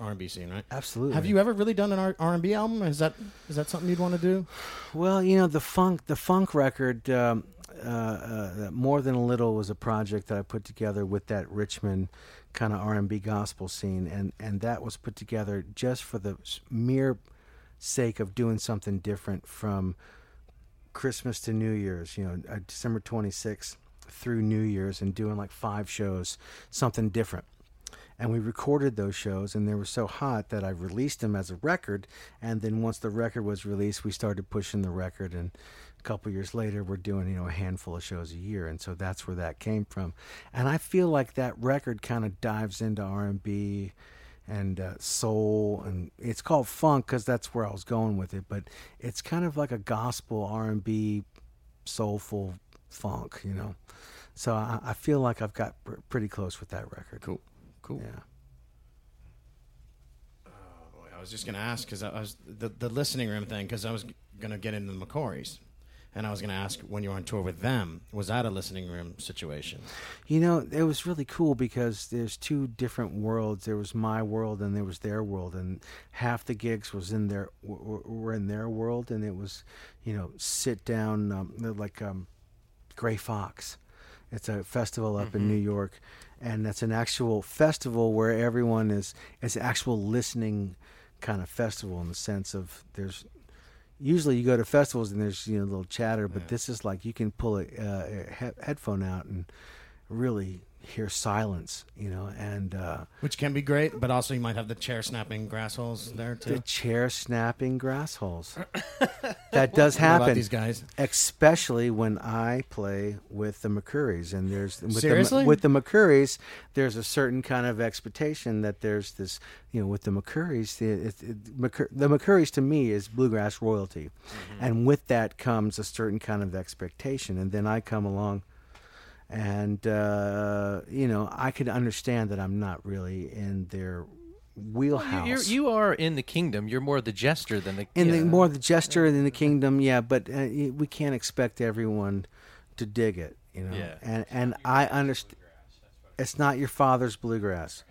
R&B scene, right? absolutely. Have you ever really done an R- R&B album? Is that is that something you'd want to do? Well, you know, the funk the funk record, um, uh, uh, more than a little, was a project that I put together with that Richmond kind of R and B gospel scene, and and that was put together just for the mere sake of doing something different from Christmas to New Year's. You know, uh, December twenty sixth through New Year's, and doing like five shows, something different. And we recorded those shows, and they were so hot that I released them as a record. And then once the record was released, we started pushing the record. And a couple years later, we're doing you know a handful of shows a year, and so that's where that came from. And I feel like that record kind of dives into R and B and uh, soul, and it's called funk because that's where I was going with it. But it's kind of like a gospel R and B, soulful funk, you know. So I, I feel like I've got pr- pretty close with that record. Cool, cool. Yeah. I was just going to ask because I was the, the listening room thing because I was going to get into the McCourys, and I was going to ask when you were on tour with them, was that a listening room situation? You know, it was really cool because there's two different worlds. There was my world and there was their world, and half the gigs was in their were, were in their world, and it was, you know, sit down um, like um, Grey Fox. It's a festival up in New York, and that's an actual festival where everyone is. It's an actual listening kind of festival in the sense of there's usually you go to festivals and there's you know a little chatter, but this is like you can pull a, uh, a he- headphone out and really hear silence, you know, and uh, Which can be great, but also you might have the chair snapping grass holes there too. the chair snapping grass holes. (laughs) that does happen. these guys? especially when I play with the McCourys, and there's with Seriously? the, with the McCourys, there's a certain kind of expectation that there's this, you know, with the McCourys, the, it, it, McCur- the McCourys to me is bluegrass royalty, and with that comes a certain kind of expectation, and then I come along. And uh, you know, I could understand that I'm not really in their wheelhouse. You are in the kingdom. You're more the jester than the. in yeah. the more the gesture in the kingdom yeah but uh, we can't expect everyone to dig it you know Yeah. and and i understand it's not your father's bluegrass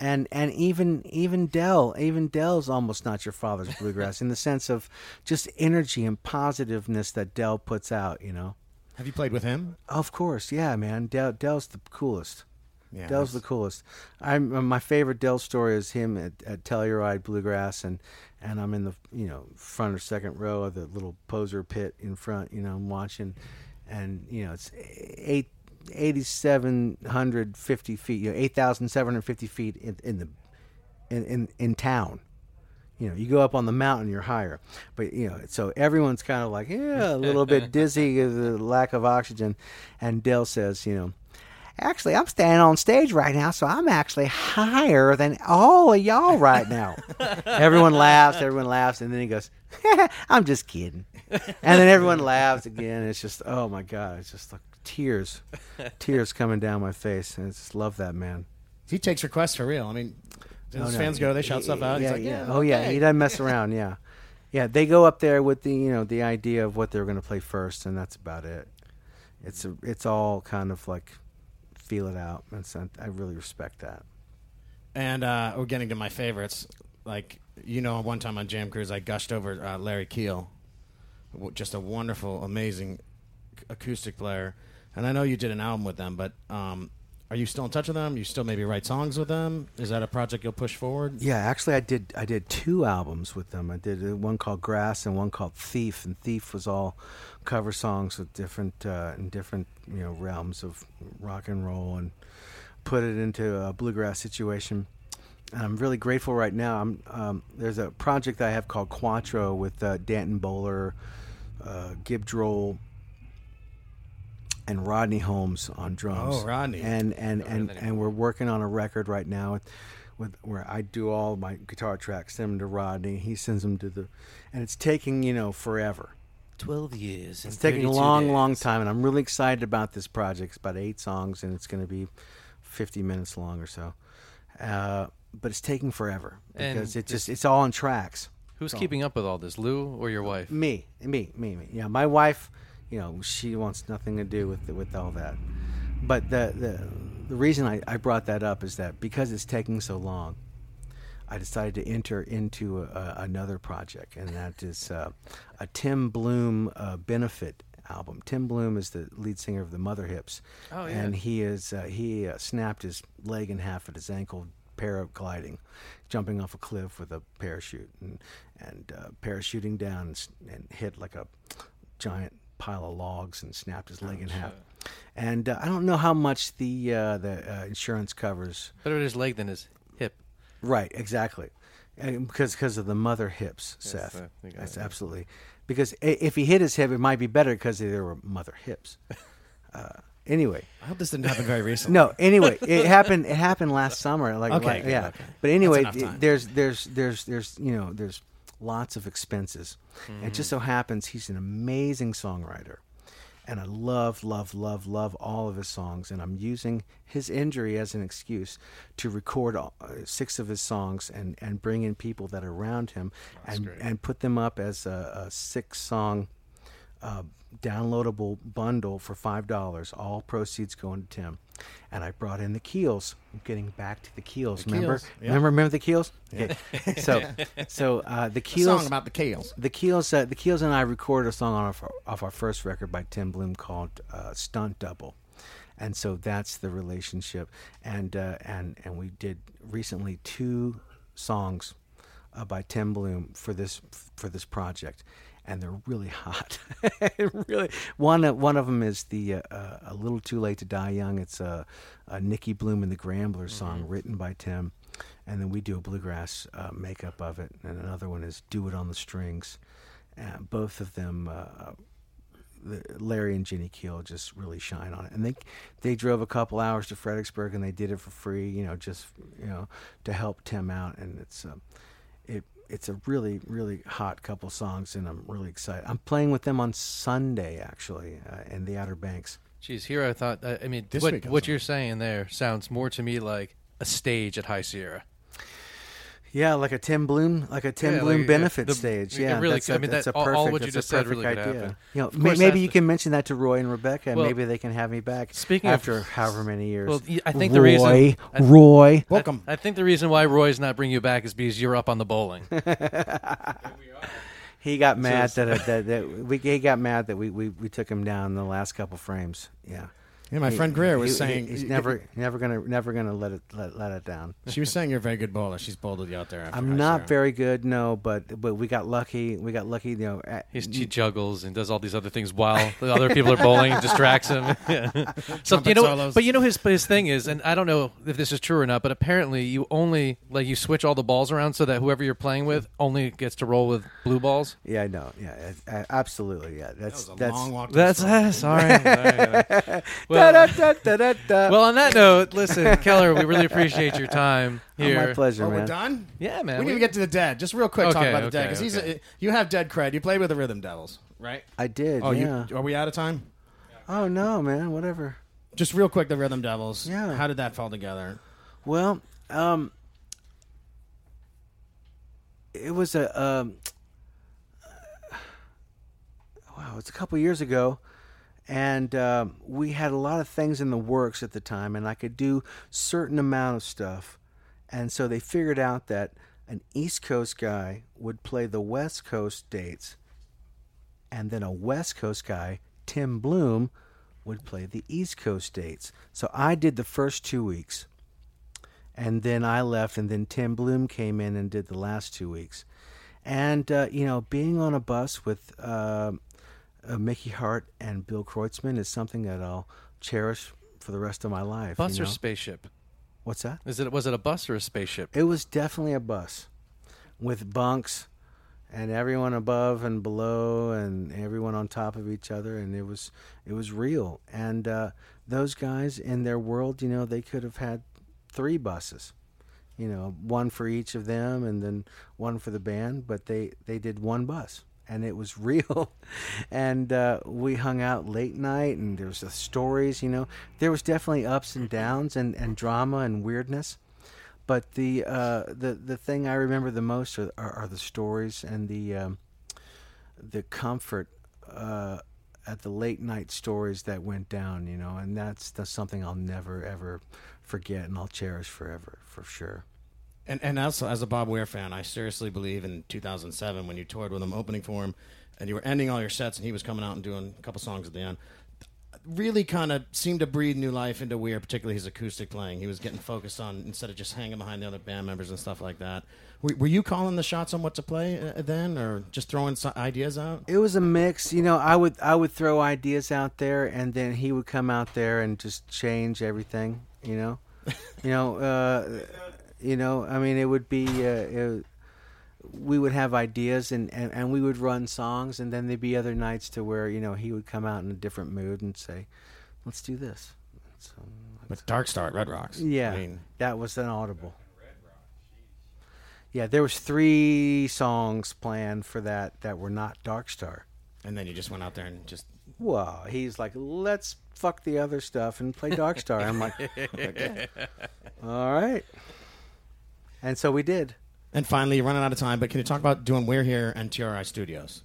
and and even even dell even dell's almost not your father's bluegrass in the sense of just energy and positiveness that dell puts out you know Have you played with him? of course yeah man dell dell's the coolest Yeah, Dell's the coolest. I'm uh, my favorite Dell story is him at, at Telluride Bluegrass, and and I'm in the you know front or second row of the little poser pit in front. You know, I'm watching, and you know it's eight. 8,750 feet, you know, 8,750 feet in, in the in, in in town. You know, you go up on the mountain, you're higher. But you know, so everyone's kind of like, yeah, a little bit (laughs) dizzy the lack of oxygen. And Dell says, you know, actually, I'm standing on stage right now, so I'm actually higher than all of y'all right now. (laughs) everyone laughs, everyone laughs, and then he goes, (laughs) I'm just kidding. And then everyone laughs again. It's just, oh my God, it's just like tears, tears coming down my face. And I just love that man. He takes requests for real. I mean, his Oh, no. fans go, they shout He- stuff out. Yeah, like, yeah, Oh yeah, okay." he doesn't mess around. Yeah, (laughs) yeah. They go up there with the you know the idea of what they're going to play first, and that's about it. It's a, it's all kind of like feel it out. And so I really respect that. And uh, we're getting to my favorites. Like, you know, one time on Jam Cruise, I gushed over uh, Larry Keel. just a wonderful, amazing acoustic player. And I know you did an album with them, but um, are you still in touch with them? You still maybe write songs with them? Is that a project you'll push forward? Yeah, actually, I did. I did two albums with them. I did uh, one called Grass and one called Thief. And Thief was all cover songs with different uh, in different you know realms of rock and roll, and put it into a bluegrass situation. And I'm really grateful right now. I'm um, there's a project that I have called Kwahtro with uh, Danton Boller, uh, Gibb Droll, and Rodney Holmes on drums. Oh, Rodney. And and and, and we're working on a record right now with, with where I do all my guitar tracks, send them to Rodney. He sends them to the, and it's taking you know forever. Twelve years. It's taking a long, long time, and I'm really excited about this project. It's about eight songs, and it's going to be 50 minutes long or so. Uh, but it's taking forever And because it just it's all on tracks. Who's So- keeping up with all this, Lou or your wife? Me, me, me, me. Yeah, my wife. You know, she wants nothing to do with with all that. But the the the reason I, I brought that up is that because it's taking so long, I decided to enter into a, another project, and that is uh, a Tim Bluhm uh, benefit album. Tim Bluhm is the lead singer of the Mother Hips, Oh, yeah. and he is uh, he uh, snapped his leg in half at his ankle paragliding, jumping off a cliff with a parachute, and and uh, parachuting down and, and hit like a giant pile of logs and snapped his leg in half. And uh, I don't know how much the uh, the uh, insurance covers. Better his leg than his hip. Right, exactly. And because because of the mother hips, Yes, Seth. you got That's it. absolutely because if he hit his hip, it might be better because there were mother hips. (laughs) Uh, anyway, I hope this didn't happen very recently. no. Anyway, (laughs) it happened. It happened last summer. Like, Okay, like- yeah. okay. But anyway, That's enough time. there's there's there's there's you know there's lots of expenses. It just so Mm-hmm. happens he's an amazing songwriter, and I love love love love all of his songs. And I'm using his injury as an excuse to record all, uh, six of his songs and and bring in people that are around him and and put them up as a, a six song uh, downloadable bundle for five dollars. All proceeds going to Tim. And I brought in the Keels. I'm getting back to the Keels. The remember? Keels, yeah. Remember? Remember the Keels? Okay. (laughs) so, so uh, the A Keels. song about the Kales. the Keels. Uh, the Keels and I recorded a song on our, off our first record by Tim Bluhm called uh, "Stunt Double." And so that's the relationship, and uh, and and we did recently two songs uh, by Tim Bluhm for this for this project, and they're really hot. (laughs) really, one of- one of them is the uh, uh, "A Little Too Late to Die Young." It's a, a Nicki Bluhm and the Gramblers song written by Tim, and then we do a bluegrass uh, makeup of it, and another one is "Do It on the Strings." Uh, both of them. Uh, Larry and Jenny Keel just really shine on it, and they they drove a couple hours to Fredericksburg and they did it for free, you know, just you know to help Tim out, and it's um, it it's a really really hot couple songs, and I'm really excited. I'm playing with them on Sunday actually uh, in the Outer Banks. Geez, here I thought. I I mean, This what what you're saying there sounds more to me like a stage at High Sierra. Yeah, like a Tim Bluhm, like a Tim Yeah, Bluhm like, benefit the- stage. Yeah, really that's could- a, I mean, that's that- a perfect. all what you that's just a said really perfect could idea. happen. You know, Of may- maybe you the- can mention that to Roy and Rebecca, and Well, maybe they can have me back. speaking of- after however many years. Well, y- I think the Roy, reason- I- Roy, Welcome. I think the reason why Roy's not bringing you back is because you're up on the bowling. (laughs) He got mad So- that, that that we he got mad that we, we, we took him down the last couple frames. Yeah. Yeah, my He- friend Greer was he- he- saying he's never never gonna never gonna let it let, let it down. She was saying you're a very good bowler. She's bowled with you out there. after I'm High not Sierra. very good, no, but but we got lucky. We got lucky, you know. at- He's, he juggles and does all these other things while the other people are bowling, distracts him. (laughs) Yeah. so you know, solos. but you know his his thing is, and I don't know if this is true or not, but apparently you only like you switch all the balls around so that whoever you're playing with only gets to roll with blue balls. yeah, I know. Yeah, a- a- absolutely. Yeah, that's That was a that's. long walk. to That's the store. (laughs) sorry. (laughs) Well, well, on that note, listen, (laughs) Keller, we really appreciate your time Oh, here. my pleasure, Oh, man. we're done. Yeah, man. we need we- to get to the dead. Just real quick, talk Okay, about the dead okay, because he's a, you have dead cred. You played with the Rhythm Devils, right? I did. Oh, yeah. you are we out of time? oh no, man. Whatever. Just real quick, the Rhythm Devils. Yeah. How did that fall together? Well, um, it was a um, (sighs) wow. It's a couple years ago, and um, we had a lot of things in the works at the time, and I could do certain amount of stuff, and so they figured out that an East Coast guy would play the West Coast dates, and then a West Coast guy, Tim Bluhm, would play the East Coast dates. So I did the first two weeks, and then I left, and then Tim Bluhm came in and did the last two weeks. And uh, you know, being on a bus with uh, uh, Mickey Hart and Bill Kreutzmann is something that I'll cherish for the rest of my life. Bus you or spaceship? What's that? Is it was it a bus or a spaceship? It was definitely a bus with bunks and everyone above and below and everyone on top of each other and it was it was real and uh, those guys in their world you know they could have had three buses you know one for each of them and then one for the band but they they did one bus and it was (laughs) real. And uh, we hung out late night and there was the stories you know. There was definitely ups and downs and, and drama and weirdness. But the uh, the the thing I remember the most are, are, are the stories and the um, the comfort uh, at the late night stories that went down, you know, and that's that's something I'll never ever forget and I'll cherish forever for sure. And and also as a Bob Weir fan, I seriously believe in 2007 when you toured with him, opening for him, and you were ending all your sets, and he was coming out and doing a couple songs at the end. Really, kind of seemed to breathe new life into Weir, particularly his acoustic playing. He was getting focused on instead of just hanging behind the other band members and stuff like that. Were, were you calling the shots on what to play uh, then, or just throwing so- ideas out? It was a mix, you know. I would I would throw ideas out there, and then he would come out there and just change everything, you know. (laughs) you know, uh, you know. I mean, it would be. Uh, it, we would have ideas and, and, and we would run songs and then there'd be other nights to where you know he would come out in a different mood and say let's do this so, With Dark Star at Red Rocks. yeah I mean, that was an audible yeah there was three songs planned for that that were not dark star and then you just went out there and just. well he's like let's fuck the other stuff and play dark star i'm like (laughs) okay. all right and so we did And finally, you're running out of time, but can you talk about doing Weir Here and TRI Studios?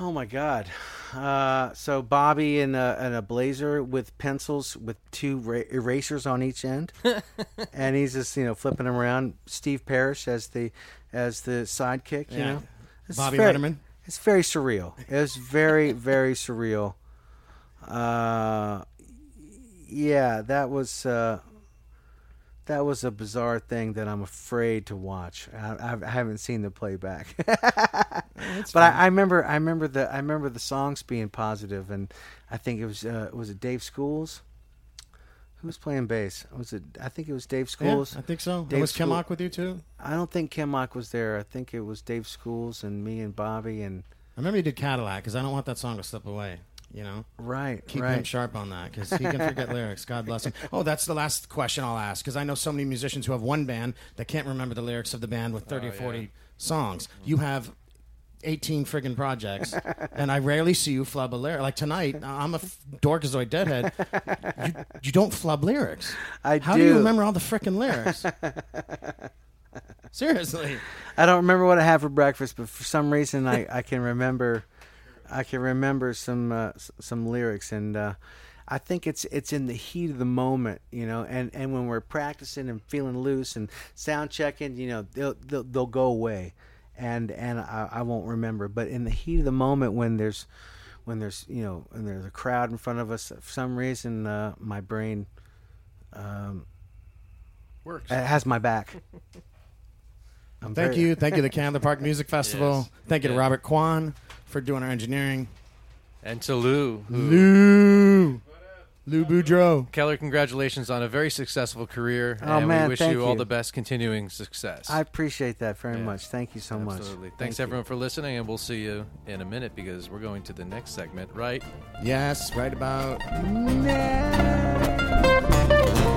Oh my God! Uh, so Bobby in a, in a blazer with pencils with two ra- erasers on each end, (laughs) and he's just you know flipping them around. Steve Parish as the as the sidekick. You Yeah. know, It's Bobby very, Letterman? It's very surreal. It was very very surreal. Uh, yeah, that was. Uh, that was a bizarre thing that I'm afraid to watch. I, I haven't seen the playback, (laughs) but I, I remember I remember the I remember the songs being positive, and I think it was uh, was it Dave Schools. Who was playing bass? Was it? I think it was Dave Schools. Yeah, I think so. Dave was School- with you too? I don't think Kimock was there. I think it was Dave Schools and me and Bobby and I remember you did Cadillac because I don't want that song to slip away. You know, right, keep right. him sharp on that because he can (laughs) forget lyrics. God bless him. Oh, that's the last question I'll ask because I know so many musicians who have one band that can't remember the lyrics of the band with oh, thirty or forty songs. You have. 18 friggin' projects, (laughs) and I rarely see you flub a lyric. Like tonight, uh, I'm a f- Dorkazoid Deadhead. You, you don't flub lyrics. I How do you remember all the frickin' lyrics? (laughs) Seriously. I don't remember what I had for breakfast, but for some reason I, I can remember I can remember some uh, some lyrics, and uh, I think it's it's in the heat of the moment, you know. And, and when we're practicing and feeling loose and sound checking, you know, they'll they'll, they'll go away, and and I, I won't remember. But in the heat of the moment, when there's when there's you know and there's a crowd in front of us, for some reason uh, my brain um, Works. it has my back. (laughs) I'm Thank very- you. (laughs) Thank you to the Candler Park Music Festival. Yes. Thank you to Robert Kwan for doing our engineering. And to Lou. who- Lou. Lou Boudreau. Keller, congratulations on a very successful career. Oh, and man, we wish thank you all you. the best continuing success. I appreciate that very Yeah. much. Thank you so much. Absolutely. Thank Thanks you. everyone for listening, and we'll see you in a minute because we're going to the next segment, right? Yes, right about. Since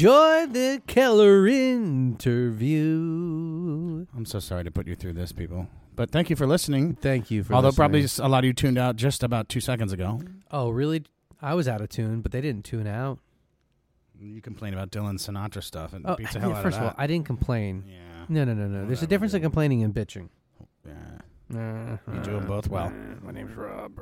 you enjoyed the Keller interview. I'm so sorry to put you through this, people. But thank you for listening. Thank you for Although listening. probably a lot of you tuned out just about two seconds ago. Oh, really? I was out of tune, but they didn't tune out. You complain about Dylan Sinatra stuff and Oh, beats the yeah, hell out first of of all, I didn't complain. yeah, No, no, no, no. There's a difference in complaining and bitching. yeah. Uh, You do them both well. My name's Rob.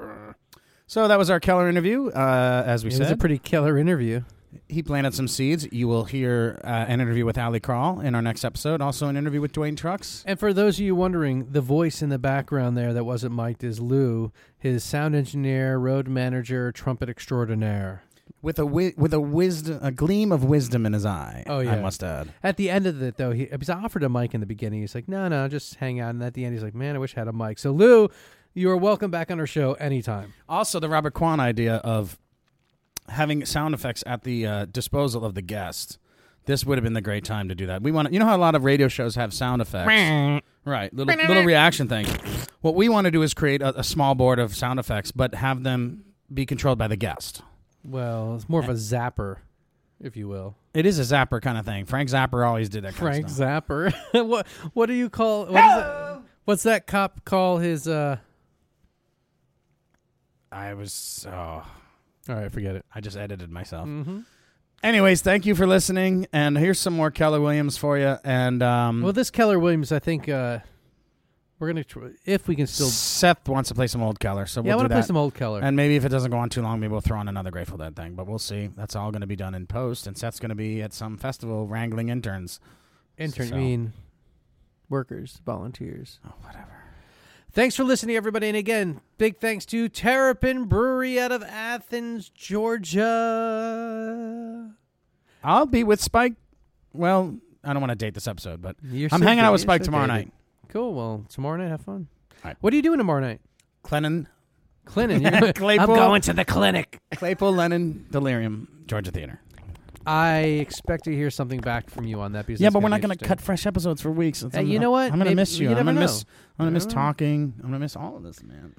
So that was our Keller interview. Uh, as we It was said, a pretty killer interview. He planted some seeds. You will hear uh, an interview with Allie Kral in our next episode. Also, an interview with Duane Trucks. And for those of you wondering, the voice in the background there that wasn't mic'd is Lou, his sound engineer, road manager, trumpet extraordinaire. with a wi- with a wisdom, a gleam of wisdom in his eye. Oh, yeah, I must add. At the end of it, though, he I offered a mic in the beginning. He's like, "No, no, just hang out." And at the end, he's like, "Man, I wish I had a mic." So, Lou, you are welcome back on our show anytime. Also, the Robert Kwan idea of having sound effects at the uh, disposal of the guest. This would have been the great time to do that. We want, to, you know, how a lot of radio shows have sound effects, right? Little little reaction things. What we want to do is create a, a small board of sound effects, but have them be controlled by the guest. Well, it's more of a zapper, if you will. It is a zapper kind of thing. Frank Zapper always did that. Frank kind of stuff. Zapper. (laughs) what what do you call what is that, What's that cop call his uh I was. Oh, All right, forget it. I just edited myself. Mm-hmm. Anyways, thank you for listening, and here's some more Keller Williams for you. And um, Well, this Keller Williams, I think uh we're going to tr- if we can still Seth wants to play some old Keller, so we'll Yeah, I do want to that. play some old Keller. And maybe if it doesn't go on too long, maybe we'll throw on another Grateful Dead thing. But we'll see. That's all going to be done in post. And Seth's going to be at some festival wrangling interns. Intern, So- I mean workers, volunteers. Oh, whatever. Thanks for listening, everybody. And again, big thanks to Terrapin Brewery out of Athens, Georgia. I'll be with Spike. Well, I don't want to date this episode, but You're I'm so hanging out with you're Spike so tomorrow dated. night. Cool. Well, tomorrow night, have fun. All right. What are you doing tomorrow night? Clennon, Clinton. You're, (laughs) Claypool. I'm going to the clinic. Claypool, Lennon, Delirium, Georgia Theater. I expect to hear something back from you on that because Yeah, but we're not going to cut fresh episodes for weeks. It's- Hey, I'm- you know what? I'm going to Maybe- miss you. you I'm going to miss. know. I'm going to miss know. talking. I'm going to miss all of this, man.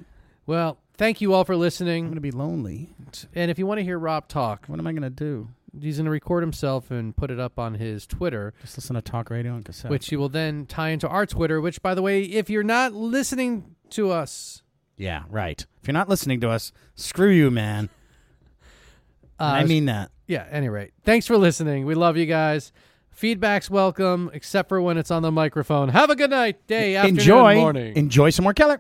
Well, thank you all for listening. I'm listening. going to be lonely. And if you want to hear Rob talk, What am I going to do? he's going to record himself and put it up on his Twitter, Just listen to talk radio on cassette. which he will then tie into our Twitter. Which, by the way, if you're not listening to us, Yeah, right. If you're not listening to us, screw you, man. Uh, I mean that. Yeah. Any rate, thanks for listening. We love you guys. Feedback's welcome, except for when it's on the microphone. Have a good night, day, afternoon, enjoy, morning. Enjoy some more Keller.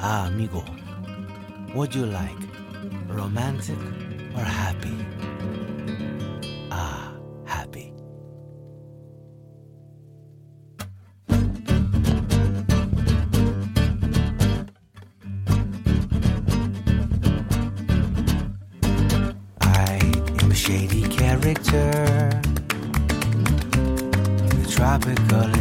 Ah, amigo, would you like romantic or happy? 被隔离。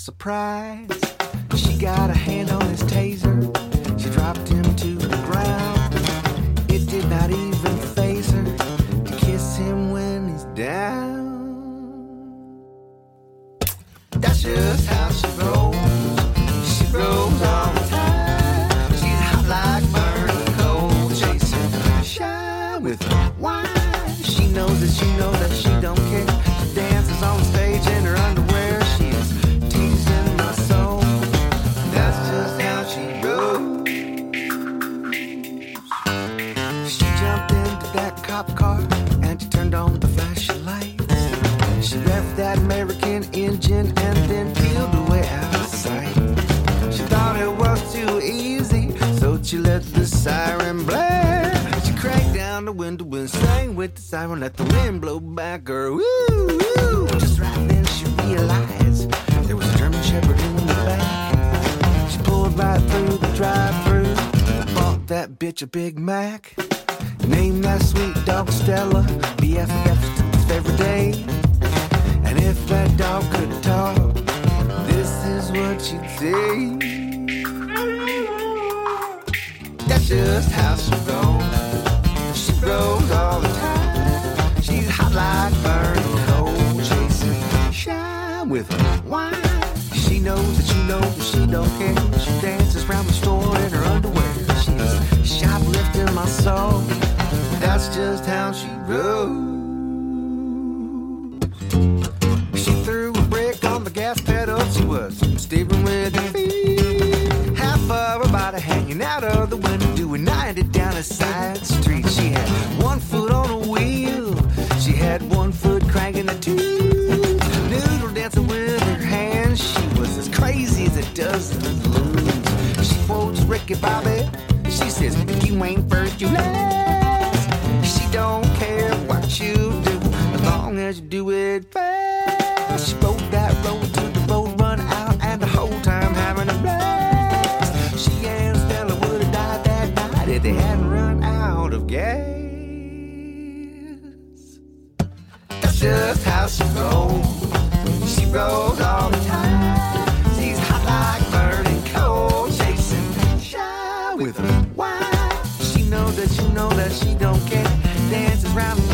surprise. Let the wind blow back her. Woo, woo. Just right then she realized there was a German Shepherd in the back. She pulled right through the drive-through, bought that bitch a Big Mac. Named that sweet dog Stella, BFF's favorite day. And if that dog could talk, this is what she'd say. That's just how she rolls. She rolls knows she don't care. She dances around the store in her underwear. She's shoplifting my soul. That's just how she rolls. She threw a brick on the gas pedal. She was steering with her feet. Half of her body hanging out of the window, doing 90 down a side dozen. She quotes Ricky Bobby. She says, if you ain't first, you last. She don't care what you do, as long as you do it fast. She rode that road till the road run out, and the whole time having a blast. She and Stella would have died that night if they hadn't run out of gas. That's just how she rolls. She rolls all around